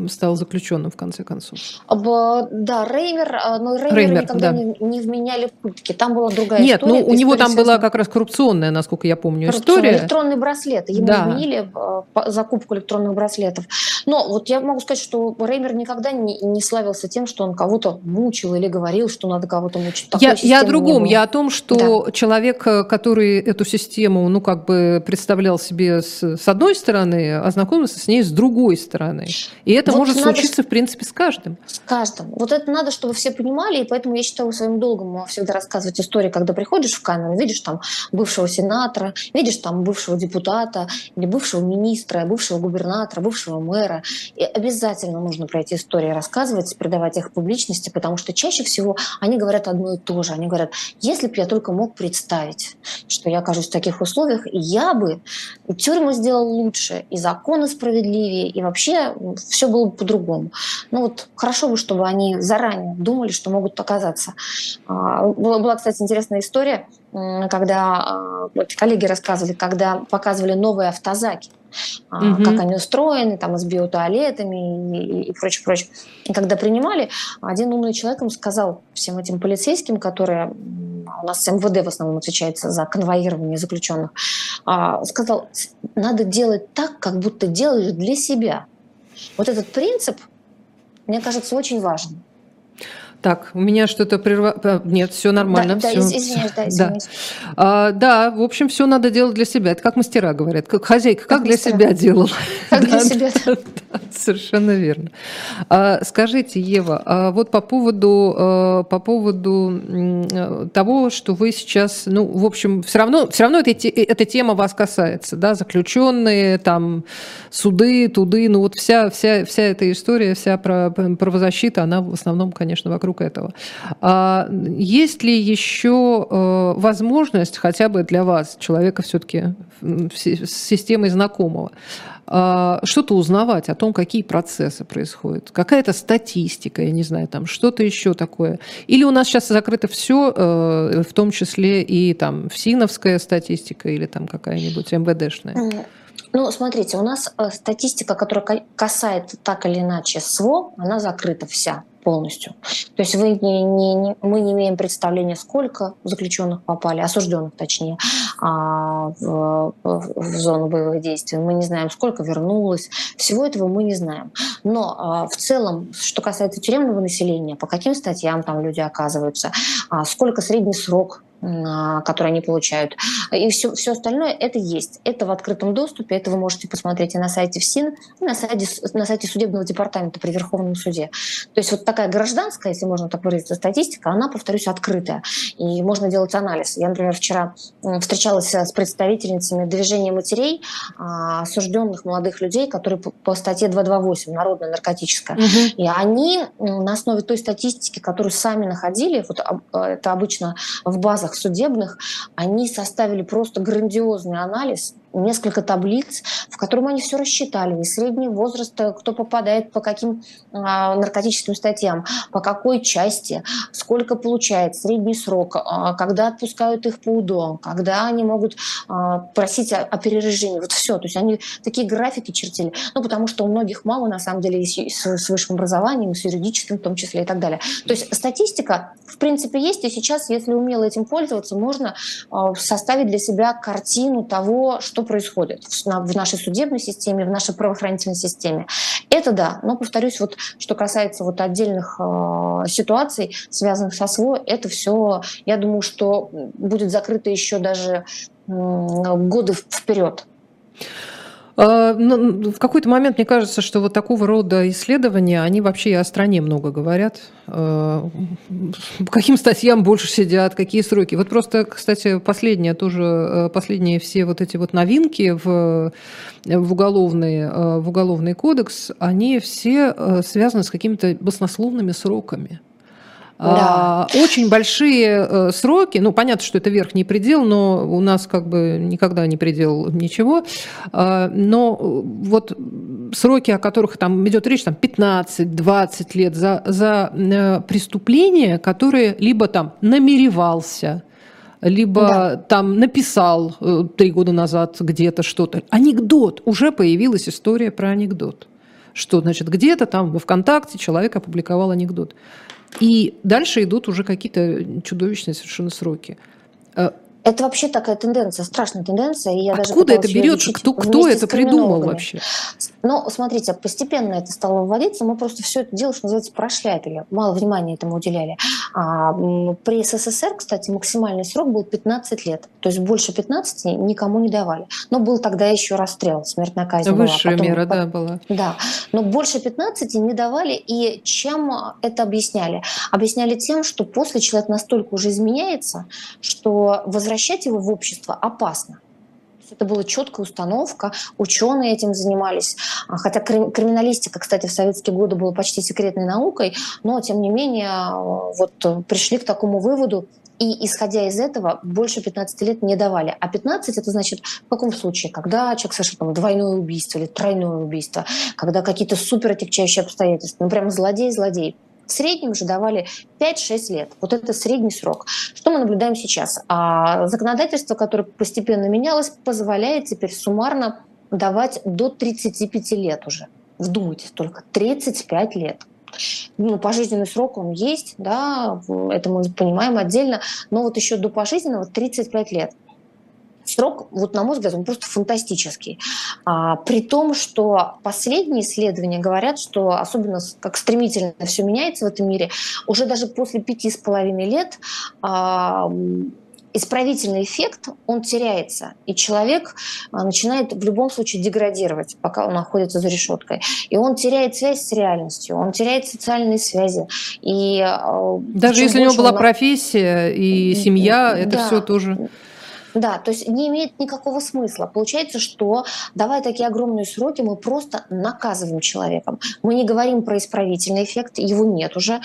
стал заключенным в конце концов. Да, Реймер, э, но Реймер, Реймер никогда да. не, не вменяли в пытки. Там была другая Нет, история. Нет, ну у него там была как раз коррупционная, насколько я помню, история. Электронный браслет. Ему да. вменили Э, закупку электронных браслетов. Но вот я могу сказать, что Реймер никогда не, не славился тем, что он кого-то мучил или говорил, что надо кого-то мучить. я, я о другом, я о том, что да. человек, э, который эту систему, ну, как бы представлял себе с, с одной стороны, ознакомился с ней с другой стороны. И это вот может надо, случиться, в принципе, с каждым. С каждым. Вот это надо, чтобы все понимали, и поэтому я считаю своим долгом всегда рассказывать истории, когда приходишь в камеру, видишь там бывшего сенатора, видишь там бывшего депутата или бывшего министра, бывшего губернатора, бывшего мэра. И обязательно нужно про эти истории рассказывать, придавать их публичности, потому что чаще всего они говорят одно и то же. Они говорят, если бы я только мог представить, что я окажусь в таких условиях, я бы тюрьму сделал лучше, и законы справедливее, и вообще все было бы по-другому. Ну вот хорошо бы, чтобы они заранее думали, что могут оказаться. А, была, была кстати, интересная история, когда а, вот коллеги рассказывали, когда показывали новые автозаки, угу. как они устроены, там, с биотуалетами и, и, и прочее, прочее. И когда принимали, один умный человек им сказал всем этим полицейским, которые у нас МВД в основном отвечается за конвоирование заключенных, а, сказал, надо делать так, как будто делаешь для себя. Вот этот принцип, мне кажется, очень важен. Так, у меня что-то прерва... Э, нет, все нормально. Да, все. да извиняюсь, да, извиняюсь. Да. А, да, в общем, все надо делать для себя. Это как мастера говорят. Как хозяйка, как, как для мастера. себя делал. Как для себя. Совершенно верно. А, скажите, Ева, а вот по поводу, а, по поводу того, что вы сейчас, ну, в общем, все равно, все равно эта, эта тема вас касается, да, заключенные, там, суды, туды, ну, вот вся, вся, вся эта история, вся правозащита, она в основном, конечно, вокруг вокруг этого. А есть ли еще э, возможность хотя бы для вас, человека все-таки с системой знакомого, а, что-то узнавать о том, какие процессы происходят, какая-то статистика, я не знаю, там что-то еще такое. Или у нас сейчас закрыто все, э, в том числе и там ФСИНовская статистика или там какая-нибудь МВДшная? Ну, смотрите, у нас э, статистика, которая касается так или иначе СВО, она закрыта вся полностью. То есть вы не, не, не, мы не имеем представления, сколько заключенных попали, осужденных точнее, а, в, в, зону боевых действий. Мы не знаем, сколько вернулось. Всего этого мы не знаем. Но а, в целом, что касается тюремного населения, по каким статьям там люди оказываются, а, сколько средний срок которые они получают. И все, все остальное это есть. Это в открытом доступе, это вы можете посмотреть и на сайте ФСИН, и на сайте, на сайте судебного департамента при Верховном суде. То есть вот такая гражданская, если можно так выразиться, статистика, она, повторюсь, открытая. И можно делать анализ. Я, например, вчера встречалась с представительницами движения матерей, а, осужденных молодых людей, которые по статье 228, народная наркотическая. Угу. И они на основе той статистики, которую сами находили, вот это обычно в базах процессах судебных, они составили просто грандиозный анализ несколько таблиц, в котором они все рассчитали, и средний возраст, э, кто попадает по каким а, наркотическим статьям, по какой части, сколько получает, средний срок, а, когда отпускают их по УДО, когда они могут а, просить о, о перережении, вот все. То есть они такие графики чертили, ну, потому что у многих мало, на самом деле, с, с высшим образованием, с юридическим в том числе и так далее. То есть статистика, в принципе, есть, и сейчас, если умело этим пользоваться, можно а, составить для себя картину того, что что происходит в нашей судебной системе, в нашей правоохранительной системе. Это да, но повторюсь, вот что касается вот отдельных э, ситуаций, связанных со СВО, это все, я думаю, что будет закрыто еще даже годы вперед. А, ну, в какой-то момент мне кажется, что вот такого рода исследования, они вообще о стране много говорят. А, по каким статьям больше сидят, какие сроки. Вот просто, кстати, последнее тоже, э, последние все вот эти вот новинки в, в, уголовный, в уголовный кодекс, они все связаны с какими-то баснословными сроками. Да. А, очень большие э, сроки, ну, понятно, что это верхний предел, но у нас как бы никогда не предел ничего, а, но вот сроки, о которых там идет речь, там 15-20 лет за, за э, преступления, которые либо там намеревался, либо да. там написал э, три года назад где-то что-то. Анекдот. Уже появилась история про анекдот. Что, значит, где-то там во ВКонтакте человек опубликовал анекдот. И дальше идут уже какие-то чудовищные совершенно сроки. Это вообще такая тенденция, страшная тенденция. И я Откуда даже это берется? Кто, кто это придумал вообще? Ну, смотрите, постепенно это стало вводиться. Мы просто все это дело, что называется, прошляпили. Мало внимания этому уделяли. А, при СССР, кстати, максимальный срок был 15 лет. То есть больше 15 никому не давали. Но был тогда еще расстрел, смертная казнь Высшая была. Потом, мера, да, была. Да. Но больше 15 не давали. И чем это объясняли? Объясняли тем, что после человек настолько уже изменяется, что возвращается возвращать его в общество опасно. Это была четкая установка, ученые этим занимались. А, хотя криминалистика, кстати, в советские годы была почти секретной наукой, но, тем не менее, вот пришли к такому выводу, и исходя из этого больше 15 лет не давали. А 15 это значит в каком случае? Когда человек совершил там, двойное убийство или тройное убийство, когда какие-то супер отягчающие обстоятельства, ну прям злодей-злодей. В среднем же давали 5-6 лет. Вот это средний срок. Что мы наблюдаем сейчас? А законодательство, которое постепенно менялось, позволяет теперь суммарно давать до 35 лет уже. Вдумайтесь только, 35 лет. Ну, пожизненный срок он есть, да, это мы понимаем отдельно, но вот еще до пожизненного 35 лет срок, вот на мой взгляд, он просто фантастический. А, при том, что последние исследования говорят, что особенно как стремительно все меняется в этом мире, уже даже после пяти с половиной лет а, исправительный эффект, он теряется, и человек а, начинает в любом случае деградировать, пока он находится за решеткой. И он теряет связь с реальностью, он теряет социальные связи. И, а, Даже если у него была он... профессия и семья, это да. все тоже... Да, то есть не имеет никакого смысла. Получается, что давая такие огромные сроки, мы просто наказываем человеком. Мы не говорим про исправительный эффект, его нет уже.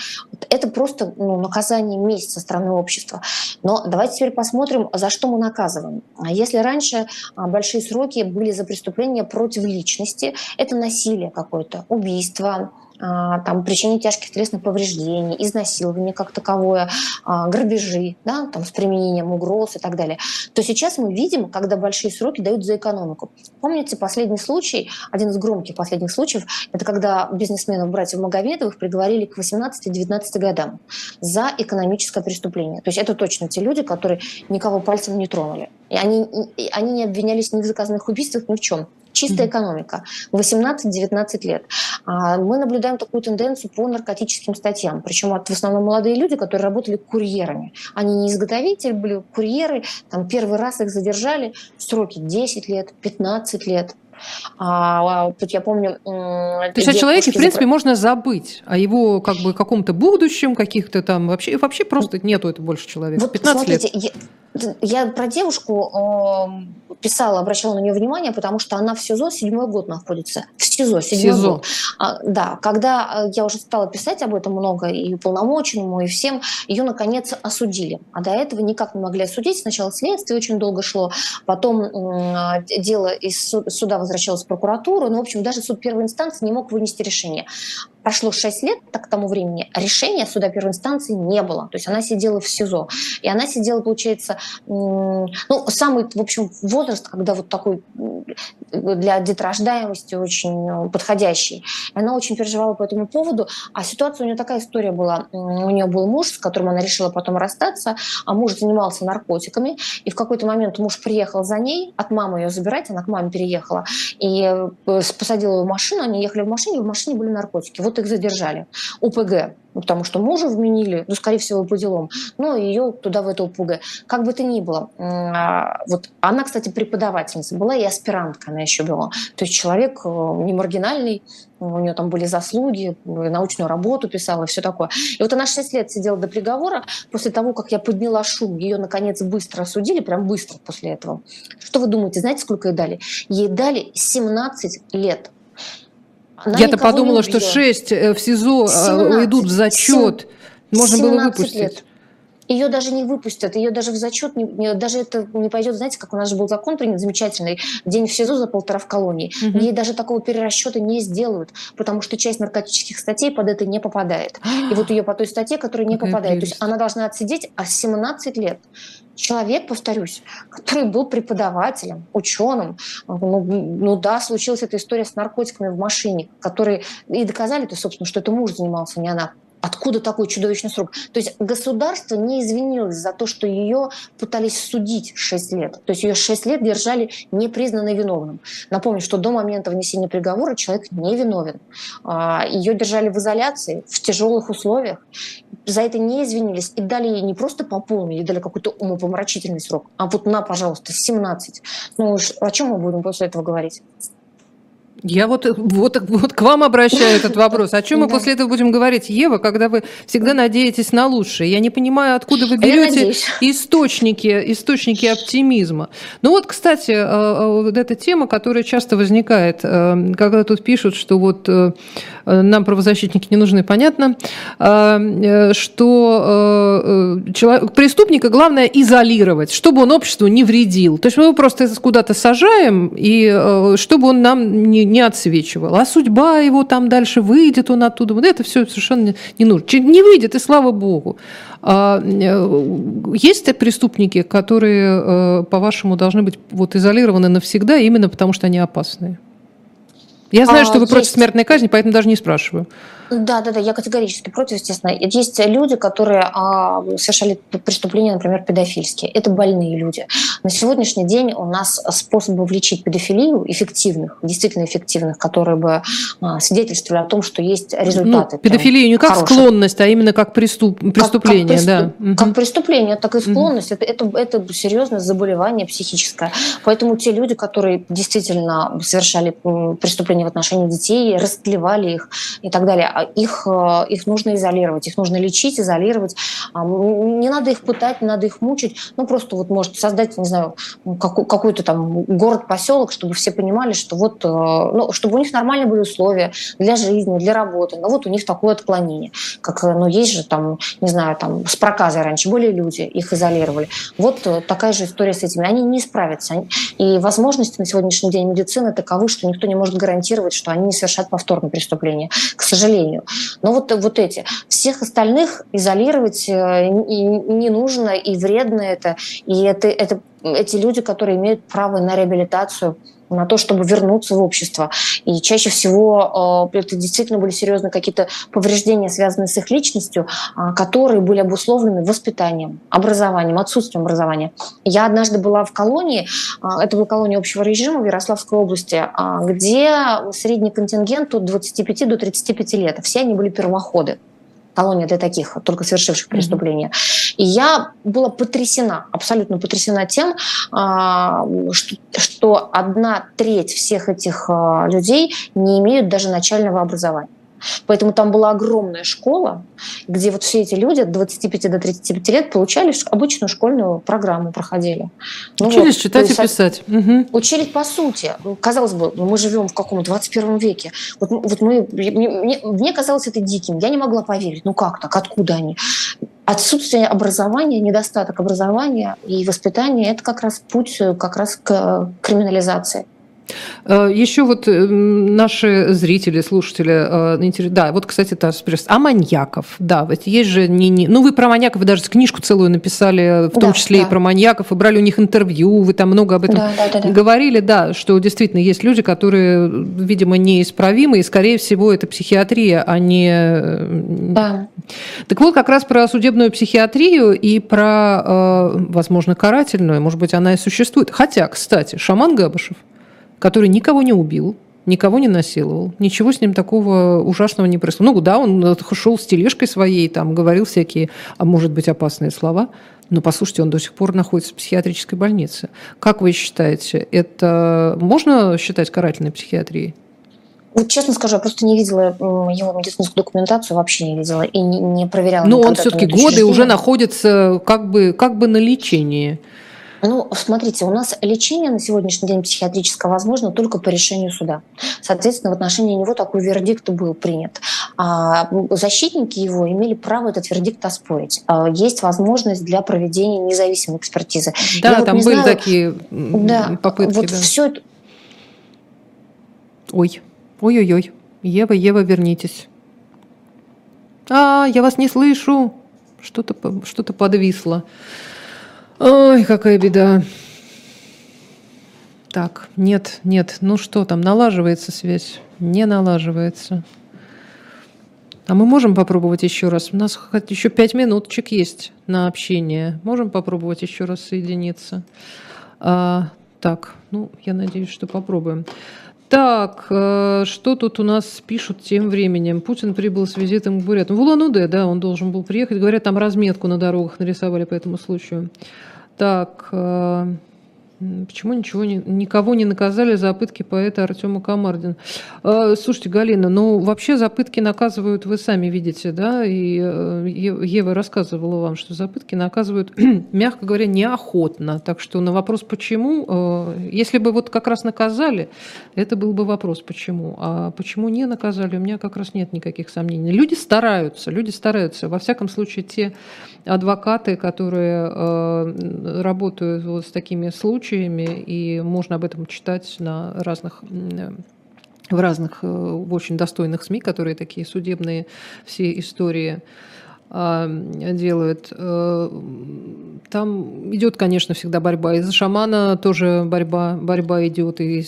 Это просто ну, наказание месть со стороны общества. Но давайте теперь посмотрим, за что мы наказываем. А Если раньше а, большие сроки были за преступления против личности, это насилие какое-то, убийство, там, причинение тяжких телесных повреждений, изнасилование как таковое, а, грабежи да, там, с применением угроз и так далее, то сейчас мы видим, когда большие сроки дают за экономику. Помните последний случай, один из громких последних случаев, это когда бизнесменов братьев Магомедовых приговорили к 18-19 годам за экономическое преступление. То есть это точно те люди, которые никого пальцем не тронули. И они, и они не обвинялись ни в заказанных убийствах, ни в чем. Чистая экономика. 18-19 лет. А, мы наблюдаем такую тенденцию по наркотическим статьям. Причем это в основном молодые люди, которые работали курьерами. Они не изготовители, были курьеры. Там первый раз их задержали. Сроки 10 лет, 15 лет. А, тут я помню... То есть о человеке, в принципе, можно забыть. О его как бы каком-то будущем, каких-то там... Вообще, вообще просто нету это больше человека. Вот 15 смотрите, лет. Я, я про девушку э, писала, обращала на нее внимание, потому что она в СИЗО седьмой год находится. В СИЗО, седьмой СИЗО. год. А, да, когда э, я уже стала писать об этом много, и полномоченному, и всем, ее, наконец, осудили. А до этого никак не могли осудить. Сначала следствие очень долго шло, потом э, дело из суда возвращалось в прокуратуру. Ну, в общем, даже суд первой инстанции не мог вынести решение. Прошло 6 лет так, к тому времени, решения суда первой инстанции не было. То есть она сидела в СИЗО. И она сидела, получается, ну, самый, в общем, возраст, когда вот такой для деторождаемости очень э, подходящий. И она очень переживала по этому поводу. А ситуация у нее такая история была. У нее был муж, с которым она решила потом расстаться, а муж занимался наркотиками. И в какой-то момент муж приехал за ней, от мамы ее забирать, она к маме переехала, и э, посадила ее в машину, они ехали в машине, и в машине были наркотики. Вот вот их задержали. УПГ, ну, потому что мужа вменили, ну, скорее всего, по делам, но ее туда в это УПГ. Как бы то ни было, а, вот она, кстати, преподавательница была и аспирантка она еще была. То есть человек э, не маргинальный, у нее там были заслуги, научную работу писала и все такое. И вот она 6 лет сидела до приговора. После того, как я подняла шум, ее, наконец, быстро осудили, прям быстро после этого. Что вы думаете, знаете, сколько ей дали? Ей дали 17 лет. Я-то подумала, что 6 э, в СИЗО 17, э, идут в зачет. Можно было выпустить. Лет ее даже не выпустят, ее даже в зачет, не, даже это не пойдет, знаете, как у нас же был закон принят замечательный, день в СИЗО за полтора в колонии. Угу. Ей даже такого перерасчета не сделают, потому что часть наркотических статей под это не попадает. И вот ее по той статье, которая не попадает, то есть она должна отсидеть а 17 лет. Человек, повторюсь, который был преподавателем, ученым, ну, ну да, случилась эта история с наркотиками в машине, которые и доказали-то, собственно, что это муж занимался, не она. Откуда такой чудовищный срок? То есть государство не извинилось за то, что ее пытались судить 6 лет. То есть ее 6 лет держали непризнанно виновным. Напомню, что до момента внесения приговора человек не виновен. А, ее держали в изоляции, в тяжелых условиях. За это не извинились и дали ей не просто по ей дали какой-то умопомрачительный срок, а вот на, пожалуйста, 17. Ну, о чем мы будем после этого говорить? Я вот, вот, вот к вам обращаю этот вопрос. О чем мы после этого будем говорить, Ева, когда вы всегда надеетесь на лучшее? Я не понимаю, откуда вы берете источники, источники оптимизма. Ну вот, кстати, э, э, вот эта тема, которая часто возникает, э, когда тут пишут, что вот нам правозащитники не нужны, понятно, что преступника главное изолировать, чтобы он обществу не вредил. То есть мы его просто куда-то сажаем, и чтобы он нам не не отсвечивал. А судьба его там дальше выйдет он оттуда. Вот это все совершенно не нужно. Не выйдет, и слава богу. А, э, есть преступники, которые, э, по-вашему, должны быть вот изолированы навсегда именно потому, что они опасные? Я знаю, а, что вы есть. против смертной казни, поэтому даже не спрашиваю. Да, да, да, я категорически против, естественно. Есть люди, которые а, совершали преступления, например, педофильские. Это больные люди. На сегодняшний день у нас способов лечить педофилию эффективных, действительно эффективных, которые бы а, свидетельствовали о том, что есть результаты. Ну, педофилию не как хорошие. склонность, а именно как преступ, преступление, как, как да. Как преступление, так и склонность. Угу. Это, это, это серьезное заболевание психическое. Поэтому те люди, которые действительно совершали преступления в отношении детей, растлевали их и так далее, а их, э, их нужно изолировать, их нужно лечить, изолировать. А, не надо их пытать, не надо их мучить. Ну, просто вот может создать, не знаю, какой-то там город-поселок, чтобы все понимали, что вот, э, ну, чтобы у них нормальные были условия для жизни, для работы. Но вот у них такое отклонение. Как, э, ну, есть же там, не знаю, там с проказой раньше были люди, их изолировали. Вот такая же история с этими. Они не справятся. И возможности на сегодняшний день медицины таковы, что никто не может гарантировать, что они не совершат повторное преступление. К сожалению сожалению. Но вот, вот эти. Всех остальных изолировать э, не нужно, и вредно это. И это, это эти люди, которые имеют право на реабилитацию, на то, чтобы вернуться в общество. И чаще всего э, это действительно были серьезные какие-то повреждения, связанные с их личностью, э, которые были обусловлены воспитанием, образованием, отсутствием образования. Я однажды была в колонии, э, это была колония общего режима в Ярославской области, где средний контингент от 25 до 35 лет. Все они были первоходы колония для таких, только совершивших преступления. И я была потрясена, абсолютно потрясена тем, а, что одна треть всех этих а, людей не имеют даже начального образования. Поэтому там была огромная школа, где вот все эти люди от 25 до 35 лет получали обычную школьную программу, проходили. Ну учились вот, читать и писать. Угу. Учились по сути. Казалось бы, мы живем в каком 21 веке. Вот, вот мы, мне, мне казалось это диким. Я не могла поверить. Ну как так? Откуда они? Отсутствие образования, недостаток образования и воспитания – это как раз путь как раз к криминализации. Э, Еще вот э, наши зрители, слушатели, э, да, вот, кстати, та спрашивает, а маньяков? Да, ведь есть же не, не... Ну, вы про маньяков, вы даже книжку целую написали, в том да, числе да. и про маньяков, и брали у них интервью, вы там много об этом да, да, да, да. говорили, да, что действительно есть люди, которые, видимо, неисправимы, и, скорее всего, это психиатрия, а не... Да. Так вот, как раз про судебную психиатрию и про, возможно, карательную, может быть, она и существует. Хотя, кстати, шаман Габышев – который никого не убил, никого не насиловал, ничего с ним такого ужасного не происходило. Ну да, он шел с тележкой своей, там говорил всякие, а может быть, опасные слова, но послушайте, он до сих пор находится в психиатрической больнице. Как вы считаете, это можно считать карательной психиатрией? Вот честно скажу, я просто не видела его медицинскую документацию, вообще не видела и не, не проверяла. Но он все-таки годы уже находится как бы, как бы на лечении. Ну, смотрите, у нас лечение на сегодняшний день психиатрическое возможно только по решению суда. Соответственно, в отношении него такой вердикт был принят. А защитники его имели право этот вердикт оспорить. А есть возможность для проведения независимой экспертизы. Да, Я там вот были знаю, такие да, попытки. Вот да. все это... Ой, ой-ой-ой. Ева, Ева, вернитесь. А, я вас не слышу. Что-то что подвисло. Ой, какая беда. Так, нет, нет, ну что там, налаживается связь? Не налаживается. А мы можем попробовать еще раз? У нас еще пять минуточек есть на общение. Можем попробовать еще раз соединиться? А, так, ну, я надеюсь, что попробуем. Так, э, что тут у нас пишут тем временем? Путин прибыл с визитом к Бурятам. В Улан-Удэ, да, он должен был приехать. Говорят, там разметку на дорогах нарисовали по этому случаю. Так, э, Почему ничего не, никого не наказали за пытки поэта Артема Камардина? Э, слушайте, Галина, ну вообще за пытки наказывают, вы сами видите, да, и э, Ева рассказывала вам, что за пытки наказывают, мягко говоря, неохотно. Так что на вопрос «почему?», э, если бы вот как раз наказали, это был бы вопрос «почему?». А почему не наказали, у меня как раз нет никаких сомнений. Люди стараются, люди стараются. Во всяком случае, те адвокаты, которые работают вот с такими случаями, случаями, и можно об этом читать на разных в разных, э, очень достойных СМИ, которые такие судебные все истории делают. Э, там идет, конечно, всегда борьба. Из-за шамана тоже борьба, борьба идет, и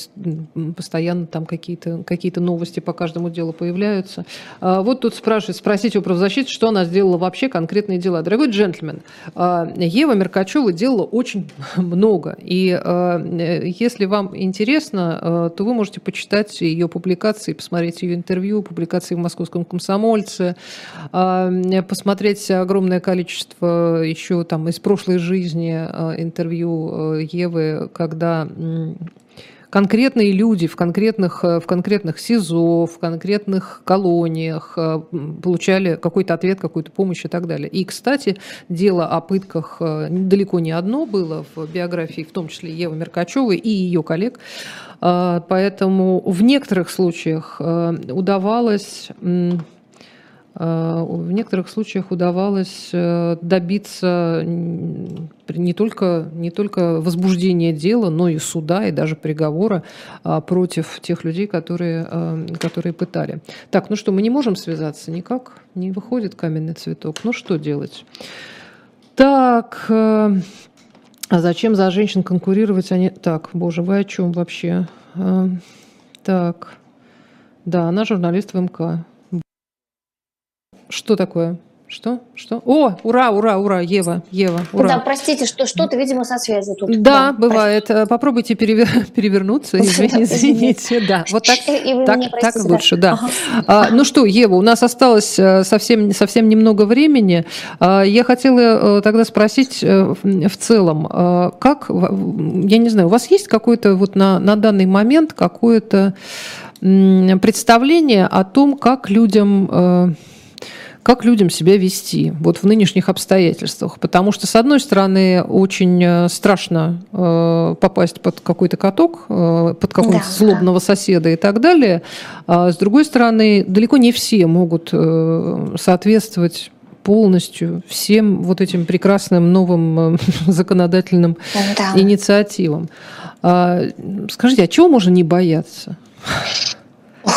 постоянно там какие-то какие новости по каждому делу появляются. А, вот тут спрашивают, спросите у правозащиты, что она сделала вообще, конкретные дела. Дорогой джентльмен, а, Ева Меркачева делала очень много. И если вам интересно, то вы можете почитать ее публикации, посмотреть ее интервью, публикации в «Московском комсомольце», посмотреть посмотреть огромное количество еще там из прошлой жизни э, интервью э, Евы, когда конкретные люди в конкретных, э, в конкретных СИЗО, в конкретных колониях получали какой-то ответ, какую-то помощь и так далее. И, кстати, дело о пытках далеко не одно было в биографии, в том числе Евы Меркачевой и ее коллег. Поэтому в некоторых случаях удавалось в некоторых случаях удавалось э, добиться не только, не только возбуждения дела, но и суда, и даже приговора а, против тех людей, которые, э, которые пытали. Так, ну что, мы не можем связаться никак? Не выходит каменный цветок. Ну что делать? Так, а зачем за женщин конкурировать? Они... Так, боже, вы о чем вообще? Так, да, она журналист в МК. Что такое? Что? Что? О, ура, ура, ура, Ева, Ева, ура. Да, простите, что что-то, видимо, со связью тут. Да, да бывает. Простите. Попробуйте перевер... перевернуться, извините, извините. Да, вот так, так, так лучше, да. Ага. А, ну что, Ева, у нас осталось э, совсем, совсем немного времени. А, я хотела э, тогда спросить э, в целом, как, я не знаю, у вас есть какой-то вот на, на данный момент какое-то представление о том, как людям как людям себя вести вот в нынешних обстоятельствах. Потому что, с одной стороны, очень э, страшно э, попасть под какой-то каток, э, под какого-то да, злобного да. соседа и так далее. А с другой стороны, далеко не все могут соответствовать полностью всем вот этим прекрасным новым законодательным да. инициативам. А, скажите, а чего можно не бояться?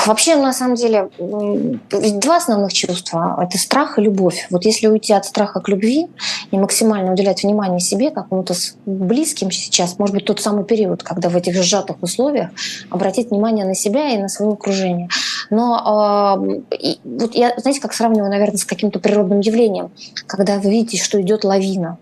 Вообще, на самом деле, два основных чувства – это страх и любовь. Вот если уйти от страха к любви и максимально уделять внимание себе, какому-то близким сейчас, может быть, тот самый период, когда в этих сжатых условиях обратить внимание на себя и на свое окружение. Но э, вот я, знаете, как сравниваю, наверное, с каким-то природным явлением, когда вы видите, что идет лавина,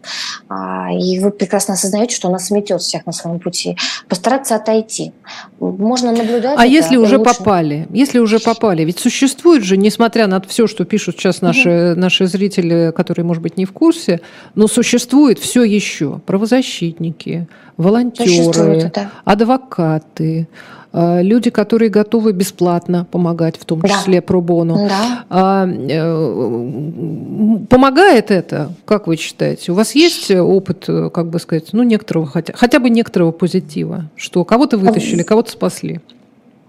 э, и вы прекрасно осознаете, что она сметет всех на своем пути. Постараться отойти. Можно наблюдать. А если уже лучше... попали? Если уже попали, ведь существует же, несмотря на все, что пишут сейчас наши, угу. наши зрители, которые, может быть, не в курсе, но существует все еще правозащитники, волонтеры, да. адвокаты, э, люди, которые готовы бесплатно помогать, в том числе да. пробону. Да. А, э, помогает это, как вы считаете? У вас есть опыт, э, как бы сказать, ну, некоторого, хотя, хотя бы некоторого позитива, что кого-то вытащили, кого-то спасли?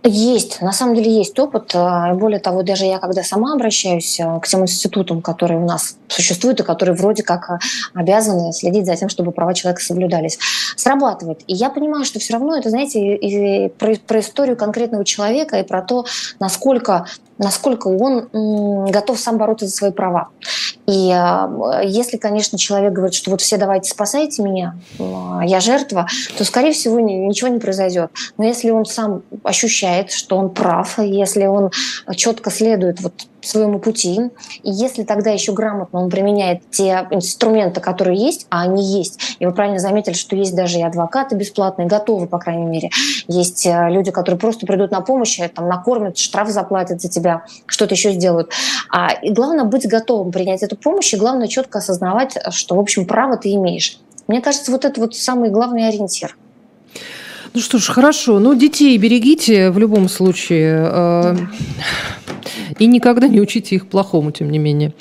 Есть, на самом деле есть опыт. А, более того, даже я, когда сама обращаюсь а, к тем институтам, которые у нас существуют и которые вроде как а, обязаны следить за тем, чтобы права человека соблюдались, срабатывает. И я понимаю, что все равно это, знаете, и про, про историю конкретного человека и про то, насколько, насколько он готов сам бороться за свои права. И э, если, конечно, человек говорит, что вот все давайте спасайте меня, я жертва, то, скорее всего, ничего не произойдет. Но если он сам ощущает, что он прав, если он четко следует вот своему пути. И если тогда еще грамотно он применяет те инструменты, которые есть, а они есть, и вы правильно заметили, что есть даже и адвокаты бесплатные, готовы, по крайней мере. Есть э, люди, которые просто придут на помощь, там, накормят, штраф заплатят за тебя, что-то еще сделают. А, и главное быть готовым принять эту помощь, и главное четко осознавать, что, в общем, право ты имеешь. Мне кажется, вот это вот самый главный ориентир. Ну что ж, хорошо. Ну, детей берегите в любом случае. Да. И никогда не учите их плохому, тем не менее.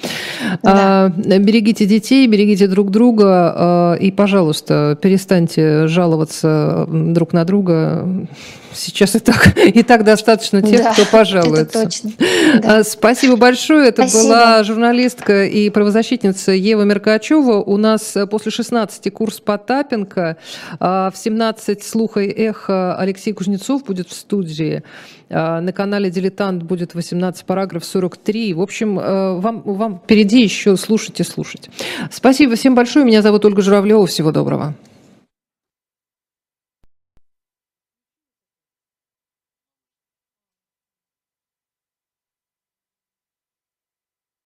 Да. А, берегите детей, берегите друг друга. А, и, пожалуйста, перестаньте жаловаться друг на друга. Сейчас и так, и так достаточно тех, да, кто пожалуется. Это точно. Да. Спасибо большое. Это Спасибо. была журналистка и правозащитница Ева Меркачева. У нас после 16 курс Потапенко. В 17 слуха и эхо Алексей Кузнецов будет в студии. На канале «Дилетант» будет 18 параграф 43. В общем, э, вам, вам впереди еще слушать и слушать. Спасибо всем большое. Меня зовут Ольга Журавлева. Всего доброго.